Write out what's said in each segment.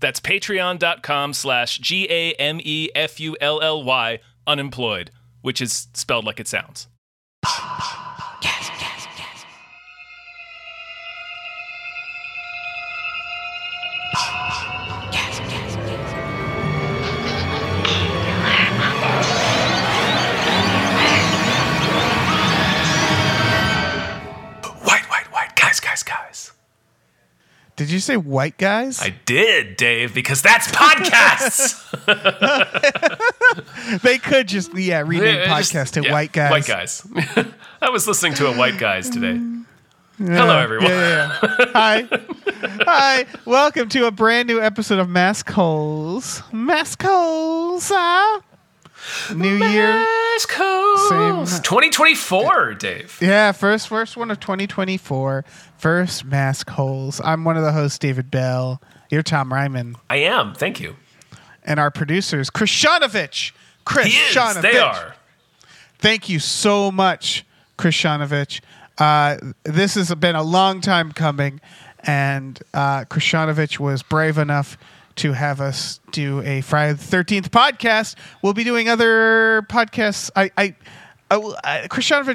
That's patreon.com slash G A M E F U L L Y unemployed, which is spelled like it sounds. White, white, white, guys, guys, guys. Did you say white guys? I did, Dave, because that's podcasts. they could just yeah rename Yeah, just- to yeah, white guys. White guys. I was listening to a white guys today. Hello, everyone. Yeah, yeah, yeah. Hi, hi. Welcome to a brand new episode of Mask Holes. Mask Holes. Ah. New year. Coast. Same- 2024, Dave. Yeah, first first one of 2024. First Mask Holes. I'm one of the hosts, David Bell. You're Tom Ryman, I am. Thank you. and our producers, Chris Shanovich. Chris He is. Shanovich. They are. Thank you so much, Chris Shanovich. Uh, this has been a long time coming, and uh, Krishanovic was brave enough to have us do a Friday the Thirteenth podcast. We'll be doing other podcasts. I, I, I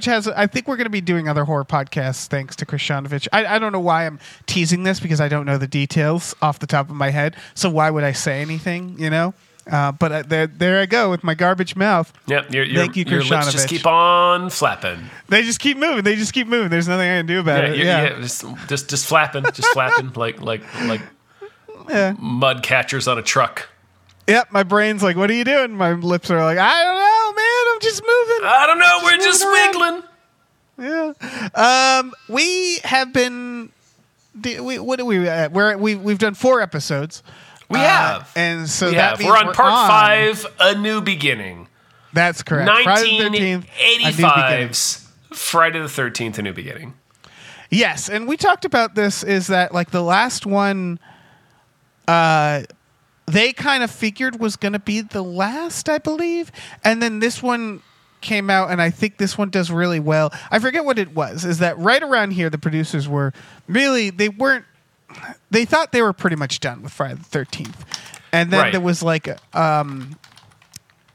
has. I think we're going to be doing other horror podcasts thanks to Krishanovic. I, I don't know why I'm teasing this because I don't know the details off the top of my head. So why would I say anything? You know. Uh, but uh, there, there I go with my garbage mouth. Yep. Your, your, Thank you, your lips just keep on flapping. They just keep moving. They just keep moving. There's nothing I can do about Yeah, it. yeah, Yeah. yeah, just, just just flapping, just flapping like like like Yeah. mud catchers on a truck. Yep. My brain's like, what are you doing? My lips are like, I don't know, man. I'm just moving. I don't know. We're Just just wiggling. Yeah. Um, we have been. We, what do we? Uh, we're, we we've done four episodes. We Uh, have. and so we that we're on part on- five, a new beginning. That's correct. Friday the 13th, a new beginning. 1985's Friday the 13th, a new beginning. Yes, and we talked about this. Is that like the last one? Uh, they kind of figured was going to be the last, I believe, and then this one came out, and I think this one does really well. I forget what it was. Is that right around here? The producers were really they weren't. They thought they were pretty much done with Friday the Thirteenth, and then Right. there was like um,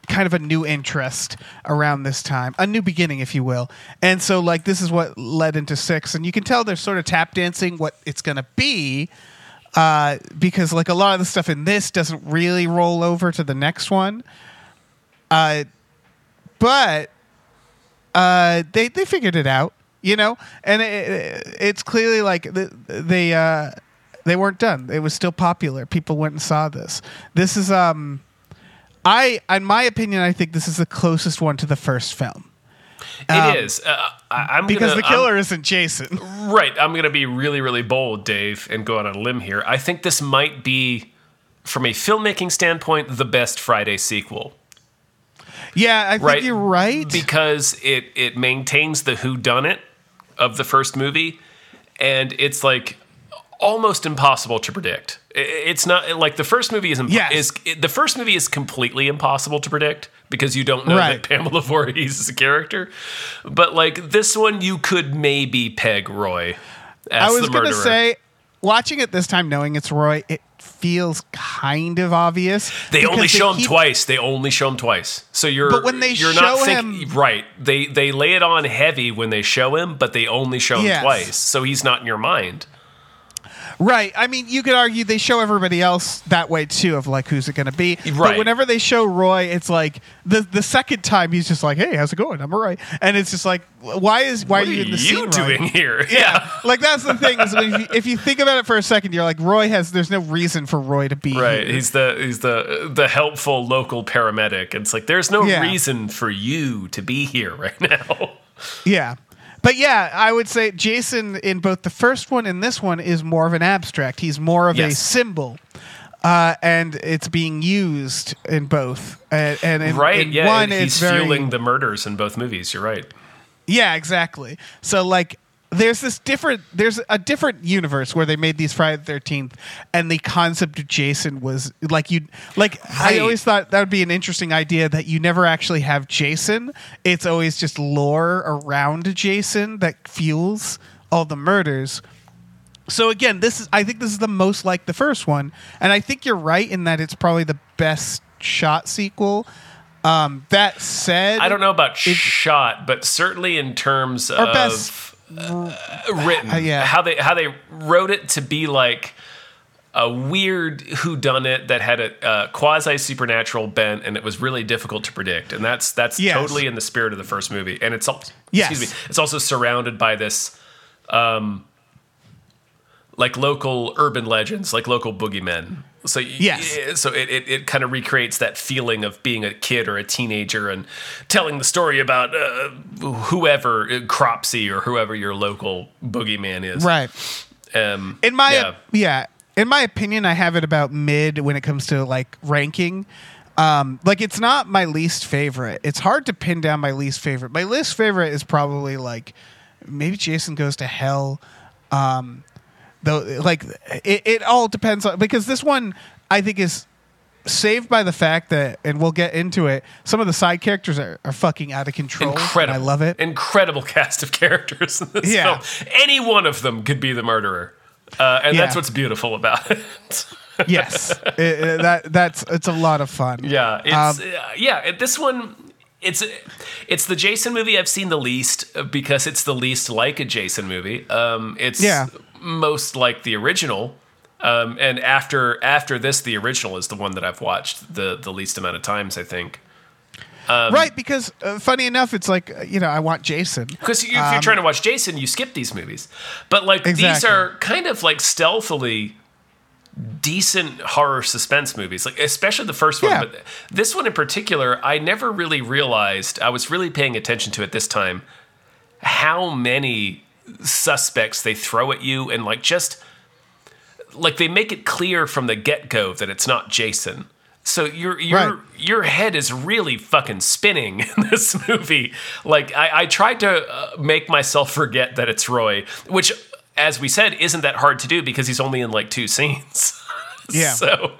kind of a new interest around this time, a new beginning, if you will. And so, like, this is what led into six, and you can tell they're sort of tap dancing what it's going to be, uh, because like a lot of the stuff in this doesn't really roll over to the next one. Uh, but uh, they they figured it out, you know, and it, it's clearly like the, they uh, they weren't done. It was still popular. People went and saw this. This is um. I, in my opinion, I think this is the closest one to the first film It is. Uh, I, I'm Um, because gonna, the killer isn't Jason. Right. I'm going to be really, really bold, Dave, and go out on a limb here. I think this might be, from a filmmaking standpoint, the best Friday sequel. Yeah, I think Right. you're right. because it it maintains the who done it of the first movie and it's like almost impossible to predict it's not like the first movie is, imp- Yes. is it, the first movie is completely impossible to predict because you don't know Right. that Pamela Voorhees is a character but like this one you could maybe peg Roy as I was the gonna say, watching it this time, knowing it's Roy, it feels kind of obvious. They only show him keep- twice. They only show him twice. So you're But when they you're not show think- him- right. They they lay it on heavy when they show him, but they only show him Yes. twice. So he's not in your mind. Right. I mean, you could argue they show everybody else that way too, of like who's it going to be. Right. But whenever they show Roy, it's like the the second time he's just like, "Hey, how's it going? I'm Roy," and it's just like, why is why What are you in the scene? Roy? doing here? Yeah, like that's the thing is when you, if you think about it for a second, you're like, Roy has. There's no reason for Roy to be Right. here. He's the he's the the helpful local paramedic. It's like there's no Yeah. reason for you to be here right now. Yeah. But yeah, I would say Jason in both the first one and this one is more of an abstract. He's more of a symbol. uh, and it's being used in both. And, and in, right? in yeah, one, he's it's very fueling the murders in both movies. You're right. yeah, exactly. So like there's this different there's a different universe where they made these Friday the 13th and the concept of Jason was like you like I always thought that would be an interesting idea that you never actually have Jason. It's always just lore around Jason that fuels all the murders. So again, this is I think this is the most like the first one, and I think you're right in that it's probably the best shot sequel. Um, that said, I don't know about shot, but certainly in terms of best- written, Uh, yeah. how they how they wrote it to be like a weird whodunit that had a uh, quasi supernatural bent, and it was really difficult to predict. And that's that's Yes. totally in the spirit of the first movie. And it's also Yes. excuse me, it's also surrounded by this. Um, like local urban legends, like local boogeymen. So Yes. so it, it, it kind of recreates that feeling of being a kid or a teenager and telling the story about uh, whoever uh, Cropsy or whoever your local boogeyman is. right. Um, In my yeah. yeah. in my opinion, I have it about mid when it comes to like ranking. Um, like it's not my least favorite. It's hard to pin down my least favorite. My least favorite is probably like maybe Jason Goes to Hell. Um, though, like it, it all depends on because this one I think is saved by the fact that, and we'll get into it. Some of the side characters are, are fucking out of control. incredible. I love it. Incredible cast of characters in this Yeah. film. Any one of them could be the murderer. Uh, and that's what's beautiful about it. yes, It- it- that that's it's a lot of fun. Yeah, it's Um, uh, yeah. This one, it's it's the Jason movie I've seen the least uh, because it's the least like a Jason movie. Um, it's Yeah. Most like the original. Um, and after after this, the original is the one that I've watched the the least amount of times. I think right because uh, funny enough it's like uh, you know i want jason because if you're trying to watch Jason, you skip these movies. But like these Um, are kind of like stealthily decent horror suspense movies, like especially the first one. Yeah. But this one in particular, I never really realized. I was really paying attention to it this time. How many suspects they throw at you, and like just like they make it clear from the get go that it's not Jason. So your your Right. your head is really fucking spinning in this movie. Like I, I tried to uh, make myself forget that it's Roy, which, as we said, isn't that hard to do because he's only in like two scenes. Yeah. so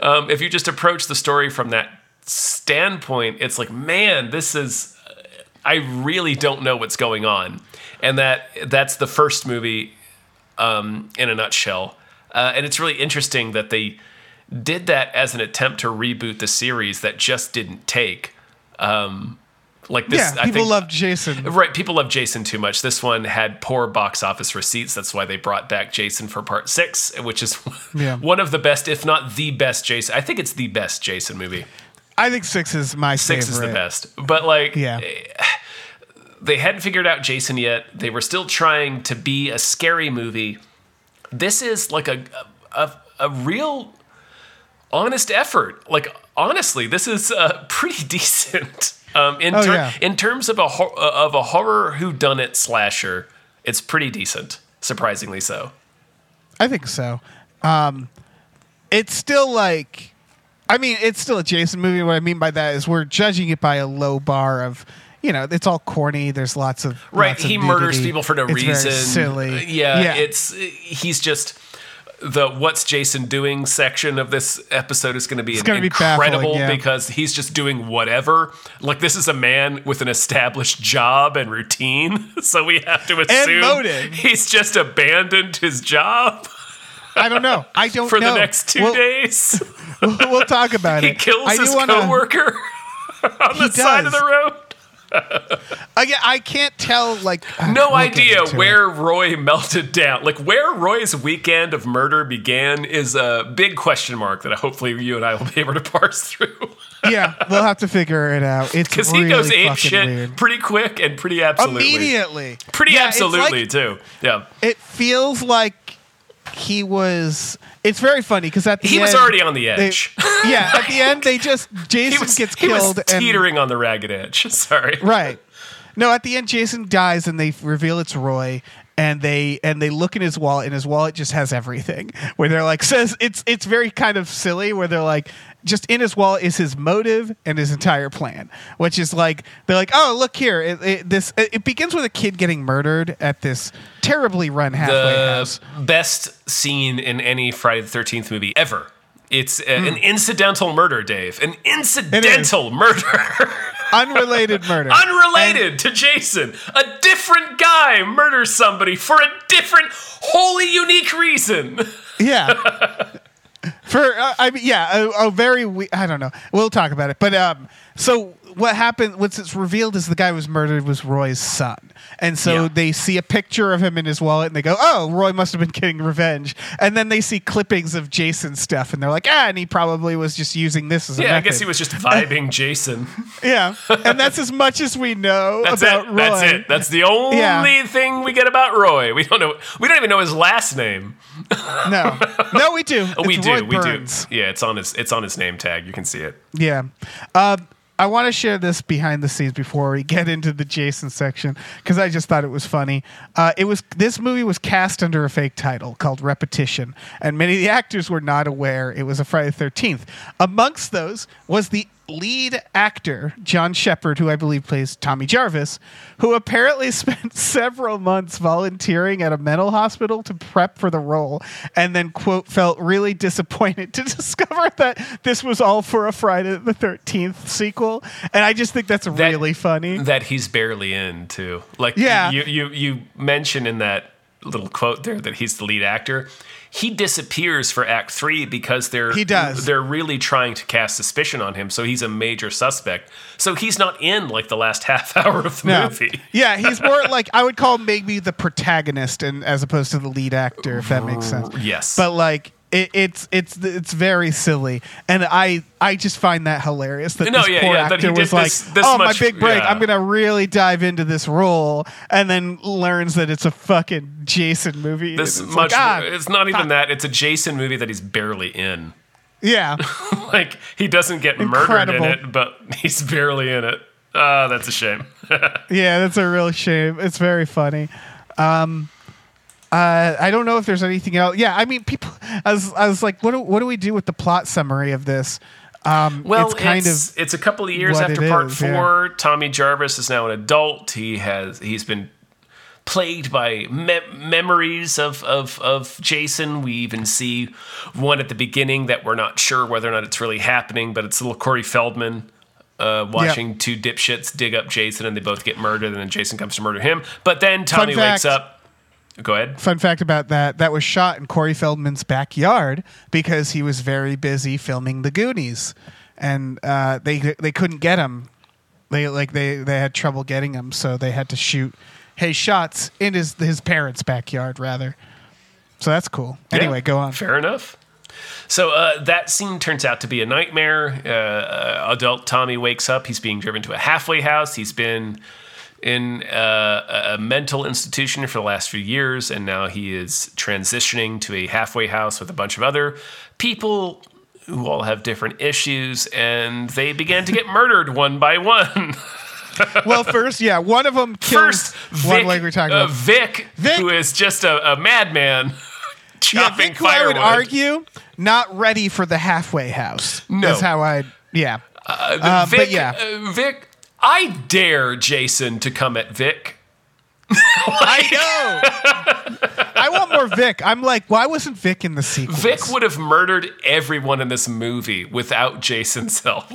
um, if you just approach the story from that standpoint, it's like, man, this is. I really don't know what's going on, and that that's the first movie um, in a nutshell. Uh, and it's really interesting that they did that as an attempt to reboot the series that just didn't take. Um, like this, yeah people think, love jason Right, people love Jason too much. This one had poor box office receipts. That's why they brought back Jason for part six, which is Yeah. one of the best, if not the best Jason. I think it's the best Jason movie. i think six is my Six favorite is the best. But like, Yeah. They hadn't figured out Jason yet. They were still trying to be a scary movie. This is like a a, a real honest effort. Like honestly, this is uh, pretty decent. Um, in Oh, ter- yeah. in terms of a hor- uh, of a horror whodunit slasher, it's pretty decent. Surprisingly so. i think so um it's still like i mean it's still a jason movie what i mean by that is we're judging it by a low bar of you know it's all corny there's lots of Right, lots of he murders people for no It's reason. silly Uh, Yeah, yeah it's he's just the what's Jason doing section of this episode is going to be gonna be incredible baffling, yeah. because he's just doing whatever. Like this is a man with an established job and routine, so we have to assume he's just abandoned his job i don't know i don't for know the next 2 we'll, days. we'll talk about it. he kills I his wanna- coworker on the He side of the road. Again, I can't tell. Like, uh, No we'll idea into it. where Roy melted down. Like where Roy's weekend of murder began is a big question mark that hopefully you and I will be able to parse through. Yeah, we'll have to figure it out. It's Because really he goes ape shit weird. pretty quick and pretty absolutely. Immediately, Pretty Yeah, absolutely like- too. Yeah. it feels like he was. It's very funny because at the end He end, was already on the they- edge. yeah, at the end they just Jason he was, gets he killed and teetering on the ragged edge. Sorry. right. No, at the end Jason dies and they reveal it's Roy and they and they look in his wallet and his wallet just has everything where they're like says it's it's very kind of silly where they're like just in his wallet is his motive and his entire plan which is like they're like oh look here it, it, this it, begins with a kid getting murdered at this terribly run halfway house best scene in any Friday the Thirteenth movie ever. It's uh, Hmm. an incidental murder, Dave. An incidental murder. unrelated murder Unrelated to Jason. A different guy murders somebody for a different, wholly unique reason. yeah for uh, i mean yeah a, a very we- i don't know. We'll talk about it. But um so what happened what's it's revealed is the guy who was murdered was roy's son and so Yeah. they see a picture of him in his wallet and they go oh roy must have been getting revenge and then they see clippings of jason's stuff and they're like ah and he probably was just using this as a Yeah, I guess he was just vibing Jason. yeah and that's as much as we know That's about it. roy That's it. That's the only Yeah. thing we get about Roy. We don't know. We don't even know his last name. no no we do we It's do. Roy we Burns. do. Yeah, it's on his. It's on his name tag. You can see it. Yeah. Uh, I want to share this behind the scenes before we get into the Jason section because I just thought it was funny. Uh, it was this movie was cast under a fake title called Repetition, and many of the actors were not aware it was a Friday Thirteenth. Amongst those was the lead actor John Shepherd, who I believe plays Tommy Jarvis, who apparently spent several months volunteering at a mental hospital to prep for the role, and then quote felt really disappointed to discover that this was all for a Friday the Thirteenth sequel, and I just think that's really funny. That he's barely in too. Like Yeah. you you you mention in that little quote there that he's the lead actor. He disappears for Act Three because they're He does. they're really trying to cast suspicion on him, so he's a major suspect. So he's not in like the last half hour of the No. movie. Yeah, he's more like I would call maybe the protagonist, and as opposed to the lead actor, if that makes sense. Yes. but like it, it's it's it's very silly, and I I just find that hilarious that No, this yeah, poor yeah, that he actor was like, this- this "Oh, much- my big break! yeah. I'm gonna really dive into this role," and then learns that it's a fucking Jason movie. This it's much. like, ah, it's not even that. It's a Jason movie that he's barely in. yeah, Like he doesn't get Incredible. murdered in it, but he's barely in it. Ah, that's a shame. yeah. That's a real shame. It's very funny. Um, uh, I don't know if there's anything else. Yeah, I mean, people. I was, I was like, what do, what do we do with the plot summary of this? Um, Well, it's kind it's, of it's a couple of years after part is, yeah. four. Tommy Jarvis is now an adult. He has he's been plagued by me- memories of, of of Jason. We even see one at the beginning that we're not sure whether or not it's really happening, but it's little Corey Feldman. Uh, watching two dipshits dig up Jason and they both get murdered, and then Jason comes to murder him. But then Tommy wakes up. Go ahead. fun fact about that. That was shot in Corey Feldman's backyard because he was very busy filming The Goonies, and uh, they they couldn't get him. They like they they had trouble getting him, so they had to shoot his shots in his his parents' backyard rather. So that's cool. Anyway, Yeah, go on. Fair enough. So uh, that scene turns out to be a nightmare. Uh, uh, adult Tommy wakes up. He's being driven to a halfway house. He's been in uh, a mental institution for the last few years, and now he is transitioning to a halfway house with a bunch of other people who all have different issues, and they began to get murdered one by one. Well, first, yeah, one of them kills First, one Vic, we're talking uh. Vic, Vic- who is just a, a madman. Yeah, chopping Vic, who I would argue, not ready for the halfway house. No. That's how I. Yeah. Uh, Uh, Vic, but yeah. uh, Vic, I dare Jason to come at Vic. I know. I want more Vic. I'm like, why wasn't Vic in the sequel? Vic would have murdered everyone in this movie without Jason's help.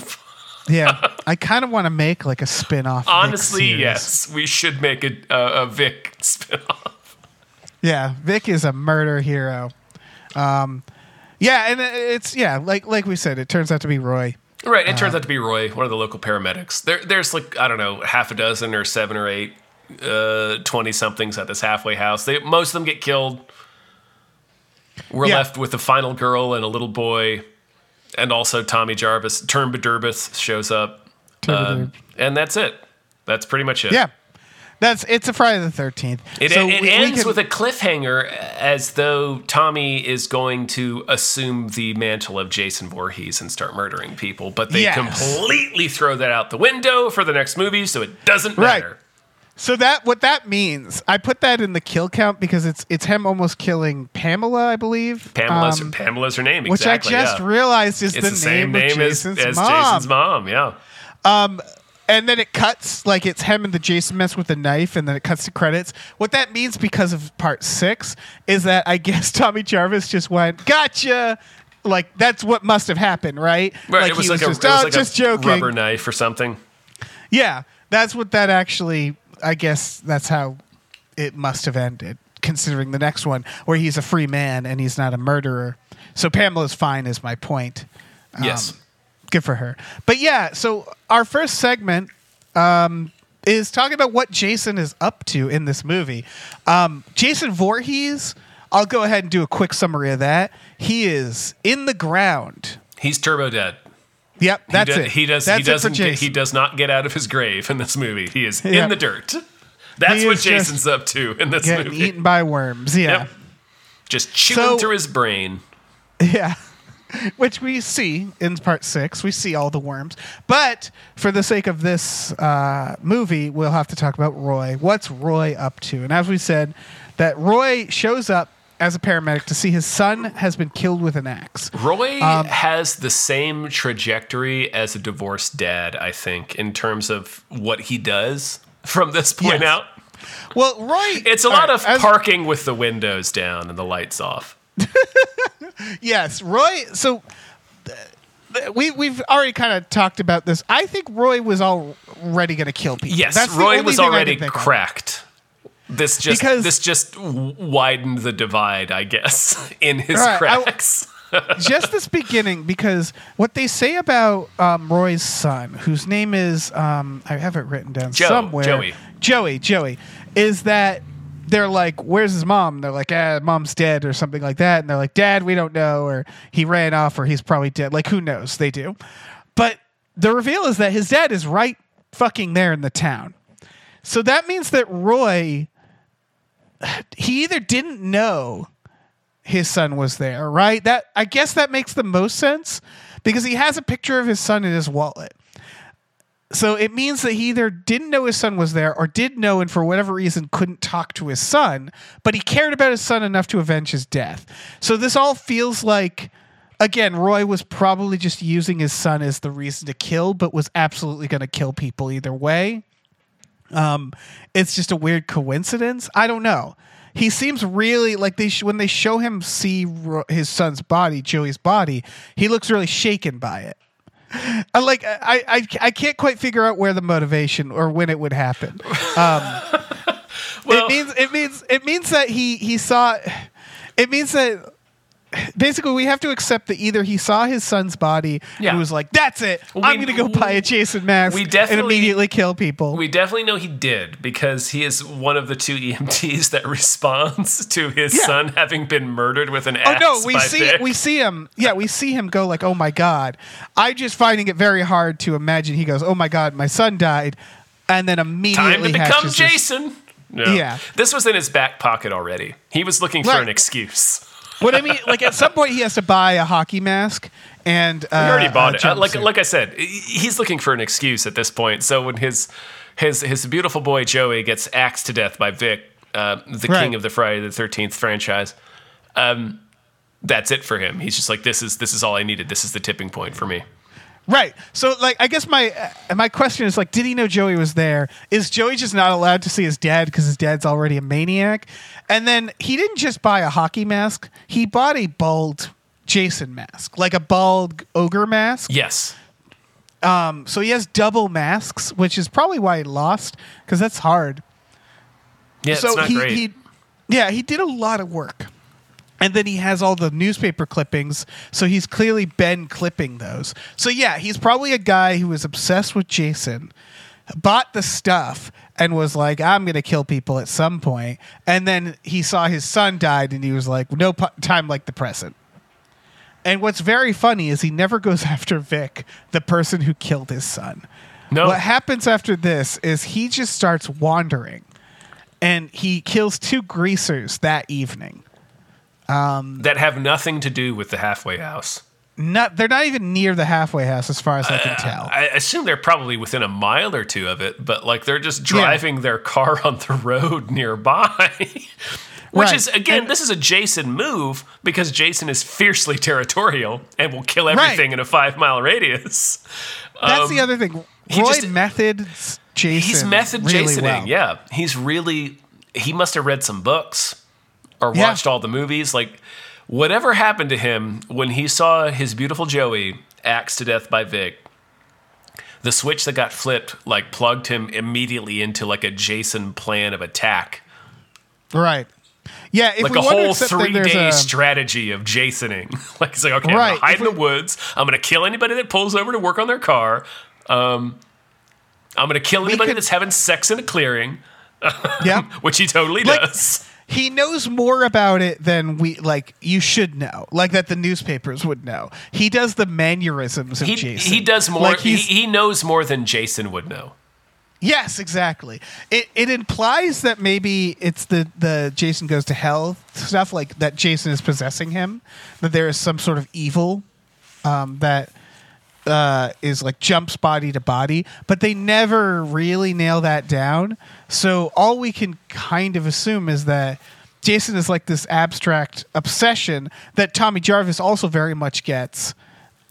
Yeah, I kind of want to make like a spin-off. Honestly, yes, we should make a, a, a Vic spinoff. Yeah, Vic is a murder hero. Um, yeah, and it's yeah, like like we said, it turns out to be Roy. Right, it turns Uh, out to be Roy, one of the local paramedics. There, there's like I don't know, half a dozen or seven or eight, twenty somethings at this halfway house. They most of them get killed. We're Yeah. left with the final girl and a little boy, and also Tommy Jarvis. Turnbadurbis shows up, Turbidurb. and that's it. That's pretty much it. Yeah, that's it's a Friday the Thirteenth. It, so it we- we ends can- with a cliffhanger as though Tommy is going to assume the mantle of Jason Voorhees and start murdering people, but they Yes. completely throw that out the window for the next movie, so it doesn't Right. matter. So that what that means, I put that in the kill count because it's it's him almost killing Pamela, I believe. Pamela's, Um, Pamela's her name, which exactly. I just yeah. realized is the, the, same name, name of as, Jason's as mom. Jason's mom, yeah. And then it cuts like it's him and the Jason mess with the knife, and then it cuts to credits. What that means because of part six is that I guess Tommy Jarvis just went, "Gotcha." Like that's what must have happened, right? Right, it was he like, a, just, was "Oh, like just a joking. rubber knife or something. Yeah, that's what that actually. I guess that's how it must have ended. Considering the next one, where he's a free man and he's not a murderer, so Pamela's fine. Is my point. Yes. Um, Good for her. But yeah, so our first segment um, is talking about what Jason is up to in this movie. Um, Jason Voorhees. I'll go ahead and do a quick summary of that. He is in the ground. He's turbo dead. Yep, that's he do- it. He does. That's he doesn't. Get, he does not get out of his grave in this movie. He is Yeah. in the dirt. That's He what Jason's up to in this Getting movie. eaten by worms. Yeah. Yep. Just chewing So- through his brain. Yeah. Which we see in part six. We see all the worms. But for the sake of this uh, movie, we'll have to talk about Roy. What's Roy up to? And as we said, that Roy shows up as a paramedic to see his son has been killed with an axe. Roy Um, has the same trajectory as a divorced dad, I think, in terms of what he does from this point Yes. out. Well, Roy. It's a lot right, of as- parking with the windows down and the lights off. Yes, Roy. So th- we we've already kind of talked about this. I think Roy was already going to kill people. Yes, That's Roy was already think of. cracked. This just Because- this just widened the divide, I guess, in his Right, I- cracks. just this beginning because what they say about um, Roy's son, whose name is um, I have it written down Joe, somewhere. Joey. Joey, Joey, is that they're like, "Where's his mom?" They're like, "Ah, mom's dead" or something like that, and they're like, "Dad, we don't know," or he ran off, or he's probably dead. Like, who knows? They do, but the reveal is that his dad is right fucking there in the town. So that means that Roy, he either didn't know his son was there, right? That I guess that makes the most sense because he has a picture of his son in his wallet. So it means that he either didn't know his son was there or did know and for whatever reason couldn't talk to his son, but he cared about his son enough to avenge his death. So this all feels like again, Roy was probably just using his son as the reason to kill, but was absolutely going to kill people either way. Um, it's just a weird coincidence. I don't know. He seems really like they sh- when they show him see Ro- his son's body, Joey's body, he looks really shaken by it. I like I, I I can't quite figure out where the motivation or when it would happen. Um, Well- it means it means it means that he he saw. It means that basically we have to accept that either he saw his son's body Yeah. and was like, "That's it, I'm going to go buy a Jason mask we and definitely- immediately kill people." We definitely know he did because he is one of the two EMTs that responds to his Yeah. son having been murdered with an axe. Oh no, we see Vic. we see him. Yeah, we see him go like, "Oh my god." I just finding it very hard to imagine he goes, "Oh my god, my son died." And then time immediately to become hatches this- Jason. No. Yeah. this was in his back pocket already. He was looking for an excuse. What I mean, like at some point he has to buy a hockey mask and uh, He already bought a it. Uh, like like I said, he's looking for an excuse at this point. So when his his his beautiful boy Joey gets axed to death by Vic, uh, the Right. king of the Friday the Thirteenth franchise, um, that's it for him. He's just like this is this is all I needed. This is the tipping point for me. Right. So, like, I guess my uh, my question is like, did he know Joey was there? Is Joey just not allowed to see his dad because his dad's already a maniac? And then he didn't just buy a hockey mask; he bought a bald Jason mask, like a bald ogre mask. Yes. Um, So he has double masks, which is probably why he lost because that's hard. Yeah, so it's not he, great. he, yeah, he did a lot of work. And then he has all the newspaper clippings, so he's clearly been clipping those. So yeah, he's probably a guy who was obsessed with Jason, bought the stuff, and was like, "I'm gonna kill people at some point." And then he saw his son died, and he was like, "No time like the present." And what's very funny is he never goes after Vic, the person who killed his son. no, What happens after this is he just starts wandering and he kills two greasers that evening. that have nothing to do with the halfway house. Not they're not even near the halfway house as far as I can tell. I assume they're probably within a mile or two of it, but like they're just driving their car on the road nearby. Which Right. is again, And- this is a Jason move because Jason is fiercely territorial and will kill everything in a five mile radius. That's the other thing. um, he Roy just- methods Jason. He's method really Jasoning, well. yeah. He's really he must have read some books or Yeah. watched all the movies. Like whatever happened to him when he saw his beautiful Joey axed to death by Vic, the switch that got flipped like plugged him immediately into like a Jason plan of attack. Right. Yeah, if Like we a to whole three day a- strategy of Jasoning. like he's like, okay, Right, I'm gonna hide if in the woods. I'm gonna kill anybody that pulls over to work on their car. Um, I'm gonna kill anybody could- that's having sex in a clearing. yeah. which he totally Like- does. He knows more about it than we like you should know like that the newspapers would know he does the mannerisms of He, jason he does more. like he, he knows more than Jason would know. yes exactly it, it implies that maybe it's the the jason goes to hell stuff like that jason is possessing him that there is some sort of evil um, that uh, is like jumps body to body, but they never really nail that down. So all we can kind of assume is that Jason is like this abstract obsession that Tommy Jarvis also very much gets,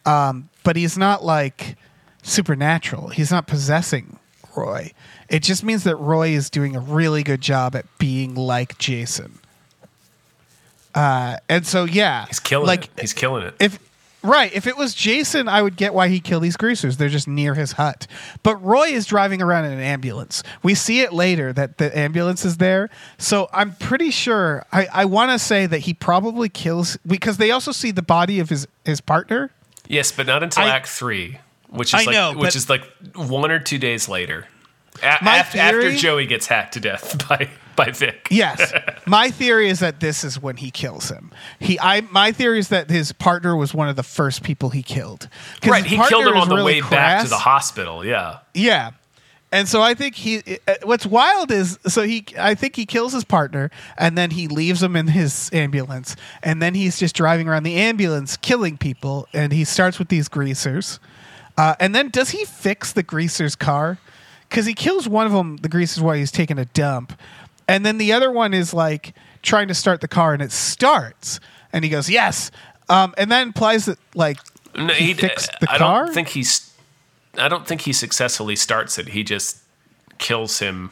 um, but he's not like supernatural. He's not possessing Roy. It just means that Roy is doing a really good job at being like Jason. Uh, and so yeah, He's killing like it. He's killing it. if right. If it was jason i would get why he killed these greasers. They're just near his hut. But roy is driving around in an ambulance. We see it later that the ambulance is there. So i'm pretty sure i, I want to say that he probably kills because they also see the body of his his partner. Yes, but not until I- Act Three, which is I like know, which is like one or two days later. A- My af- after Joey gets hacked to death by by Vic. yes my theory is that this is when he kills him he i my theory is that his partner was one of the first people he killed 'Cause Right, his he killed him on the really way back to crass. the hospital. Yeah. Yeah. And so I think he uh, what's wild is so he I think he kills his partner and then he leaves him in his ambulance and then he's just driving around the ambulance killing people and he starts with these greasers. Uh, and then does he fix the greaser's car? Cuz he kills one of them the greasers while he's taking a dump. And then the other one is like trying to start the car and it starts and he goes, "Yes." Um, and that implies that like No, he, he, fixed the I car. don't think he's. I don't think he successfully starts it. He just kills him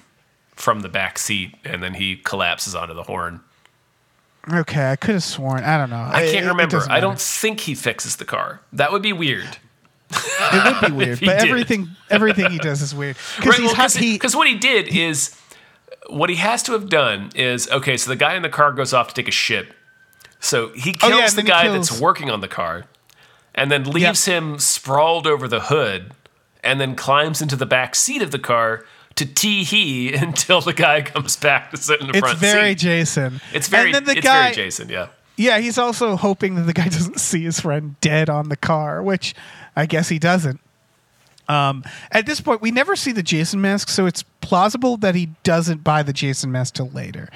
from the back seat, and then he collapses onto the horn. okay, I could have sworn. I don't know. I can't it remember. doesn't I don't think he fixes the car. That would be weird. It would be weird, but did. everything everything he does is weird because he's hot. He, Because what he did is, what he has to have done is okay. So the guy in the car goes off to take a shit. So he kills Oh, yeah, the he guy kills- that's working on the car, and then leaves him sprawled over the hood, and then climbs into the back seat of the car to tee hee until the guy comes back to sit in the it's front very seat. Jason. It's very, And then the it's guy, very Jason. Yeah. yeah, he's also hoping that the guy doesn't see his friend dead on the car, which I guess he doesn't. Um, at this point, we never see the Jason mask, so it's plausible that he doesn't buy the Jason mask till later.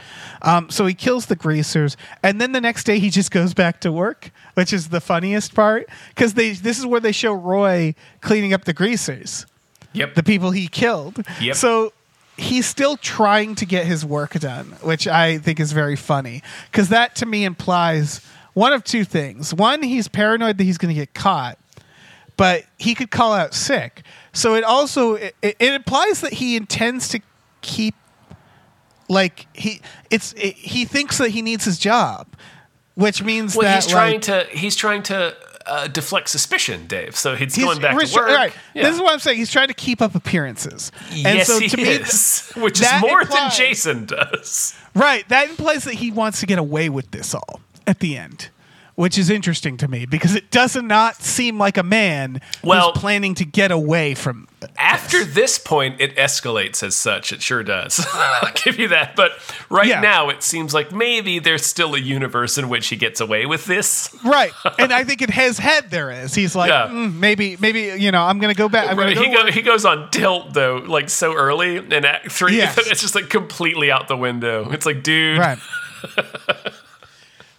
Um, so he kills the greasers, and then the next day he just goes back to work, which is the funniest part because they this is where they show Roy cleaning up the greasers. Yep. the people he killed. Yep. So he's still trying to get his work done, which I think is very funny because that to me implies one of two things. One, he's paranoid that he's going to get caught, but he could call out sick. So it also it, it implies that he intends to keep like he it's it, he thinks that he needs his job, which means well, that he's trying like, to he's trying to uh, deflect suspicion, Dave. So he's, He's going back restri- to work. Right. Yeah. This is what I'm saying. He's trying to keep up appearances. and yes, so he to me, is, which is more than Jason does. Right. That implies that he wants to get away with this all at the end, which is interesting to me because it does not seem like a man Well- who's planning to get away from. After this point, it escalates as such. It sure does. I'll give you that. But right Yeah. now, it seems like maybe there's still a universe in which he gets away with this. Right. and I think in his head there is. He's like, Yeah. "Mm, maybe, maybe, you know, I'm going to go back. Right, to he, go. go, he goes on tilt though, like so early in Act Three. Yes. it's just like completely out the window. It's like, dude, Right.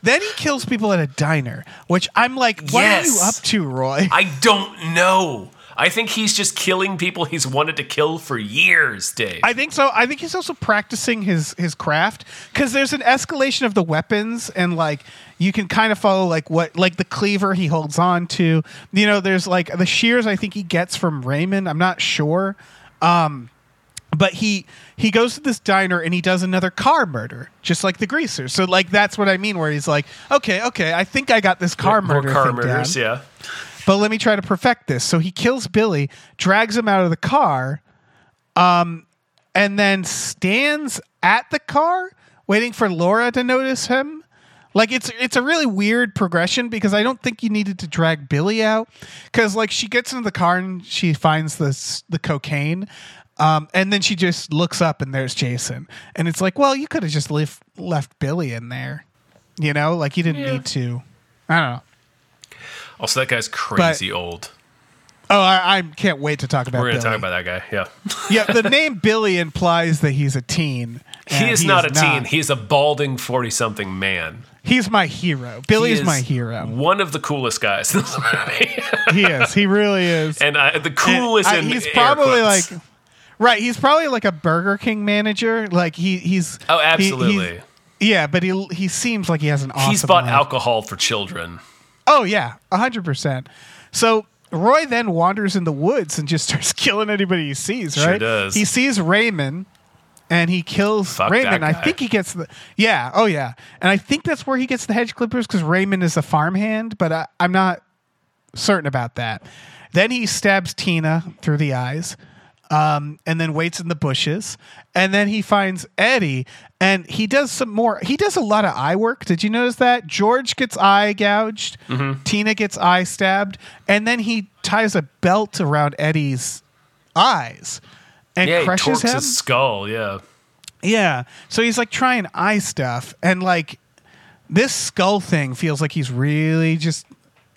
Then he kills people at a diner, which I'm like, what are you up to, Roy? I don't know. I think he's just killing people he's wanted to kill for years, Dave. I think so. I think he's also practicing his his craft because there's an escalation of the weapons and like you can kind of follow like what like the cleaver he holds on to. You know, there's like the shears I think he gets from Raymond. I'm not sure. Um but he he goes to this diner and he does another car murder just like the greasers. So like that's what I mean where he's like, "Okay, okay, I think I got this car More murder car thing murders, down." yeah. but let me try to perfect this. So he kills Billy, drags him out of the car, um, and then stands at the car waiting for Laura to notice him. Like it's it's a really weird progression because I don't think you needed to drag Billy out because like she gets into the car and she finds this the cocaine, um, and then she just looks up and there's Jason and it's like well you could have just left left Billy in there, you know like you didn't Yeah. need to. I don't know. Also, that guy's crazy old. Oh, I, I can't wait to talk about. We're going to Billy. talk about that guy. Yeah. Yeah, the name Billy implies that he's a teen. He and is not a teen. He's a balding 40 something man. he's my hero. Billy He is, my hero. One of the coolest guys in this movie. He is. He really is. and I, the coolest I- in he's air probably quotes. like right. He's probably like a Burger King manager. Like he he's Oh, he- he's- absolutely. yeah, but he he seems like he has an awesome. He's bought life. alcohol for children. Oh yeah, hundred percent. So Roy then wanders in the woods and just starts killing anybody he sees. Sure Right? does. He sees Raymond, and he kills Fuck Raymond. I think he gets the yeah. Oh yeah, and I think that's where he gets the hedge clippers because Raymond is a farmhand, but I, I'm not certain about that. Then he stabs Tina through the eyes. Um, and then waits in the bushes, and then he finds Eddie, and he does some more. He does a lot of eye work. Did you notice that George gets eye gouged, Mm-hmm. Tina gets eye stabbed, and then he ties a belt around Eddie's eyes and Yeah, crushes him. his skull. Yeah. Yeah. So he's like trying eye stuff and like this skull thing feels like he's really just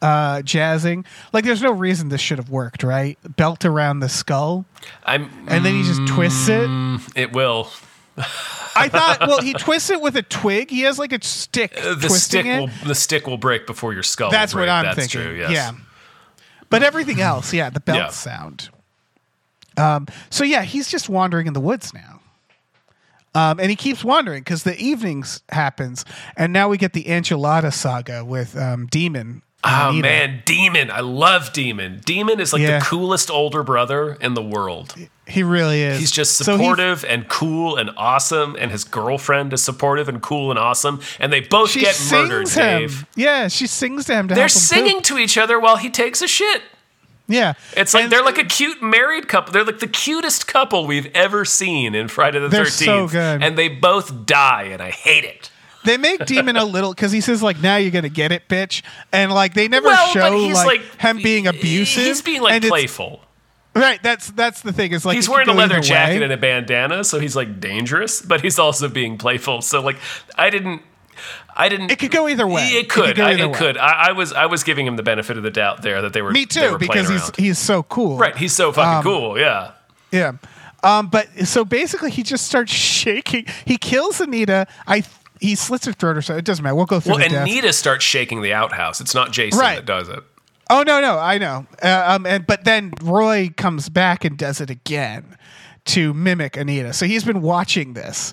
uh jazzing. Like there's no reason this should have worked, right? Belt around the skull I'm. and then he just twists it. It will. I thought well he twists it with a twig. He has like a stick Uh, The twisting stick it. will. The stick will break before your skull. That's will what. I'm That's thinking. True, yes. Yeah. But everything else, yeah, the belt Yeah. sound. Um, so yeah, he's just wandering in the woods now. Um, and he keeps wandering because the evenings happens, and now we get the enchilada saga with um, Demon. Oh man, Demon! I love Demon. Demon is like Yeah. the coolest older brother in the world. he really is. He's just So he- supportive and cool and awesome, and his girlfriend is supportive and cool and awesome, and they both get murdered. him. Dave, Yeah, she sings to him. To they're help him singing poop. to each other while he takes a shit. Yeah, It's like And- they're like a cute married couple. They're like the cutest couple we've ever seen in Friday the They're Thirteenth. so good. and they both die, and I hate it. They make Demon a little because he says like, "Now you're gonna get it, bitch," and like they never well, show like, like, him being abusive. He's being like playful. Right. That's that's the thing. Is like He's wearing a leather jacket way. and a bandana, so he's like dangerous, but he's also being playful. So like, I didn't, I didn't. It could go either way. It could. go I, it could. I, I was. I was giving him the benefit of the doubt there that they were. Me too, were because he's around. he's so cool. right. He's so fucking Um, cool. Yeah. Yeah. Um, but so basically, he just starts shaking. He kills Anita. I he slits her throat or so. It doesn't matter. We'll go through it. Well. Anita starts shaking the outhouse. It's not Jason Right. that does it. Oh no, no, I know. Uh, um, and but then Roy comes back and does it again to mimic Anita. So he's been watching this.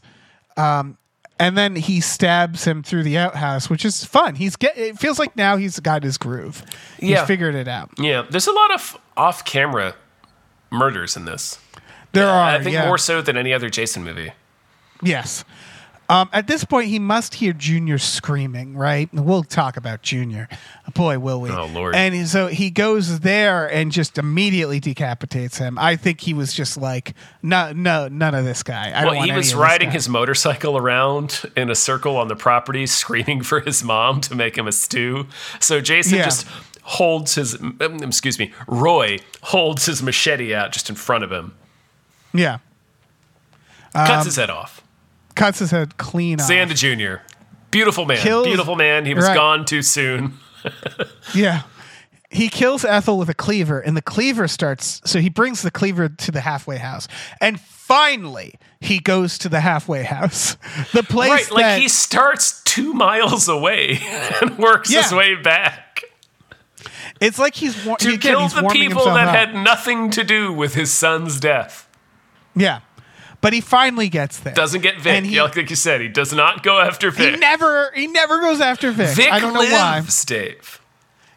Um, and then he stabs him through the outhouse, which is fun. He's get. It feels like now he's got his groove. He's Yeah. figured it out. Yeah. There's a lot of off-camera murders in this. There are. I think yeah. more so than any other Jason movie. Yes. Um, at this point, he must hear Junior screaming, right? We'll talk about Junior. Boy, will we. Oh, Lord. And so he goes there and just immediately decapitates him. I think he was just like, no, no, none of this guy. I don't Well, he was riding his motorcycle around in a circle on the property, screaming for his mom to make him a stew. So Jason Yeah. just holds his, um, excuse me, Roy holds his machete out just in front of him, Yeah. cuts Um, his head off. Cuts his head clean off. Xanda Jr., beautiful man, Kills- beautiful man. He was right. gone too soon. Yeah. he kills Ethel with a cleaver, and the cleaver starts. So he brings the cleaver to the halfway house, and finally he goes to the halfway house, the place Right, like that he starts two miles away and works his Yeah. way back it's like he's wa- to again, kill he's the warming people himself that up. had nothing to do with his son's death. yeah, but he finally gets there. Doesn't get Vic. And he- Yeah, like you said, he does not go after Vic. He never he never goes after Vic. Vic I don't know why. lives, Dave.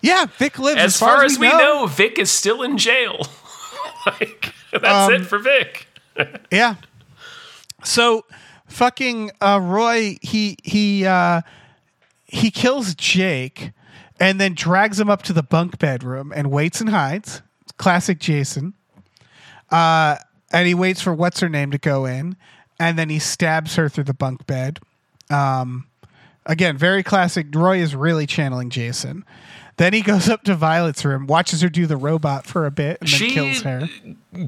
Yeah, Vic lives. As, far, as we know, Vic is still in jail. like that's Um, it for Vic. Yeah. So fucking uh, Roy he he uh, he kills Jake and then drags him up to the bunk bedroom and waits and hides. Classic Jason. Uh, and he waits for what's her name to go in and then he stabs her through the bunk bed. Um, again, very classic. Roy is really channeling Jason. Then he goes up to Violet's room, watches her do the robot for a bit, and then She kills her.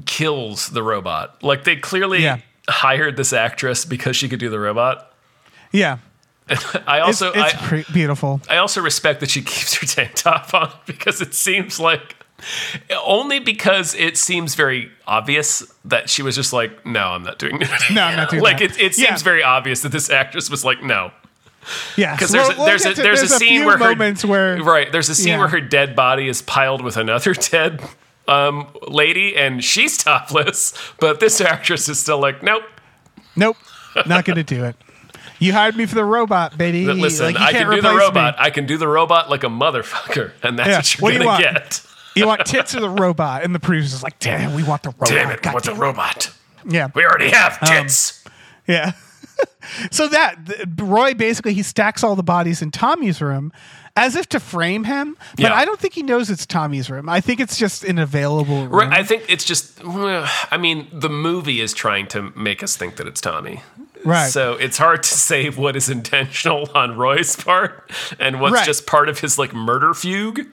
kills the robot. Like they clearly Yeah. hired this actress because she could do the robot. Yeah, I it's, also it's I, pre- beautiful. I also respect that she keeps her tank top on because it seems like only because it seems very obvious that she was just like, no, I'm not doing it. No, I'm not doing like that. it. It seems Yeah. very obvious that this actress was like, no, Yeah, because there's a, there's a there's, a scene few where her, moments where right there's a scene Yeah. where her dead body is piled with another dead um, lady and she's topless, but this actress is still like, nope. nope, not gonna do it. You hired me for the robot, baby. But listen, Like, you I can't do the replace me. robot. I can do the robot like a motherfucker, and that's Yeah. what you're What gonna get. You want tits or the robot? And the producer's like, damn, we want the robot. Damn it! God What's a damn robot? Yeah, We already have Um, tits. yeah. so that th- Roy basically he stacks all the bodies in Tommy's room as if to frame him, but Yeah. I don't think he knows it's Tommy's room. I think it's just an available room. Right, I think it's just. I mean, the movie is trying to make us think that it's Tommy. Right. So it's hard to say what is intentional on Roy's part and what's Right. just part of his like murder fugue.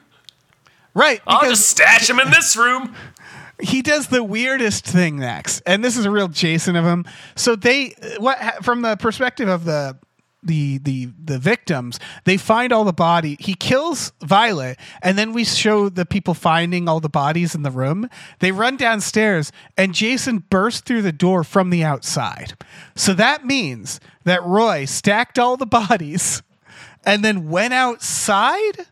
Right. I'll just stash him in this room. he does the weirdest thing next, and this is a real Jason of him. So they what from the perspective of the the the the victims, they find all the body. He kills Violet, and then we show the people finding all the bodies in the room. They run downstairs, and Jason bursts through the door from the outside. So that means that Roy stacked all the bodies, and then went outside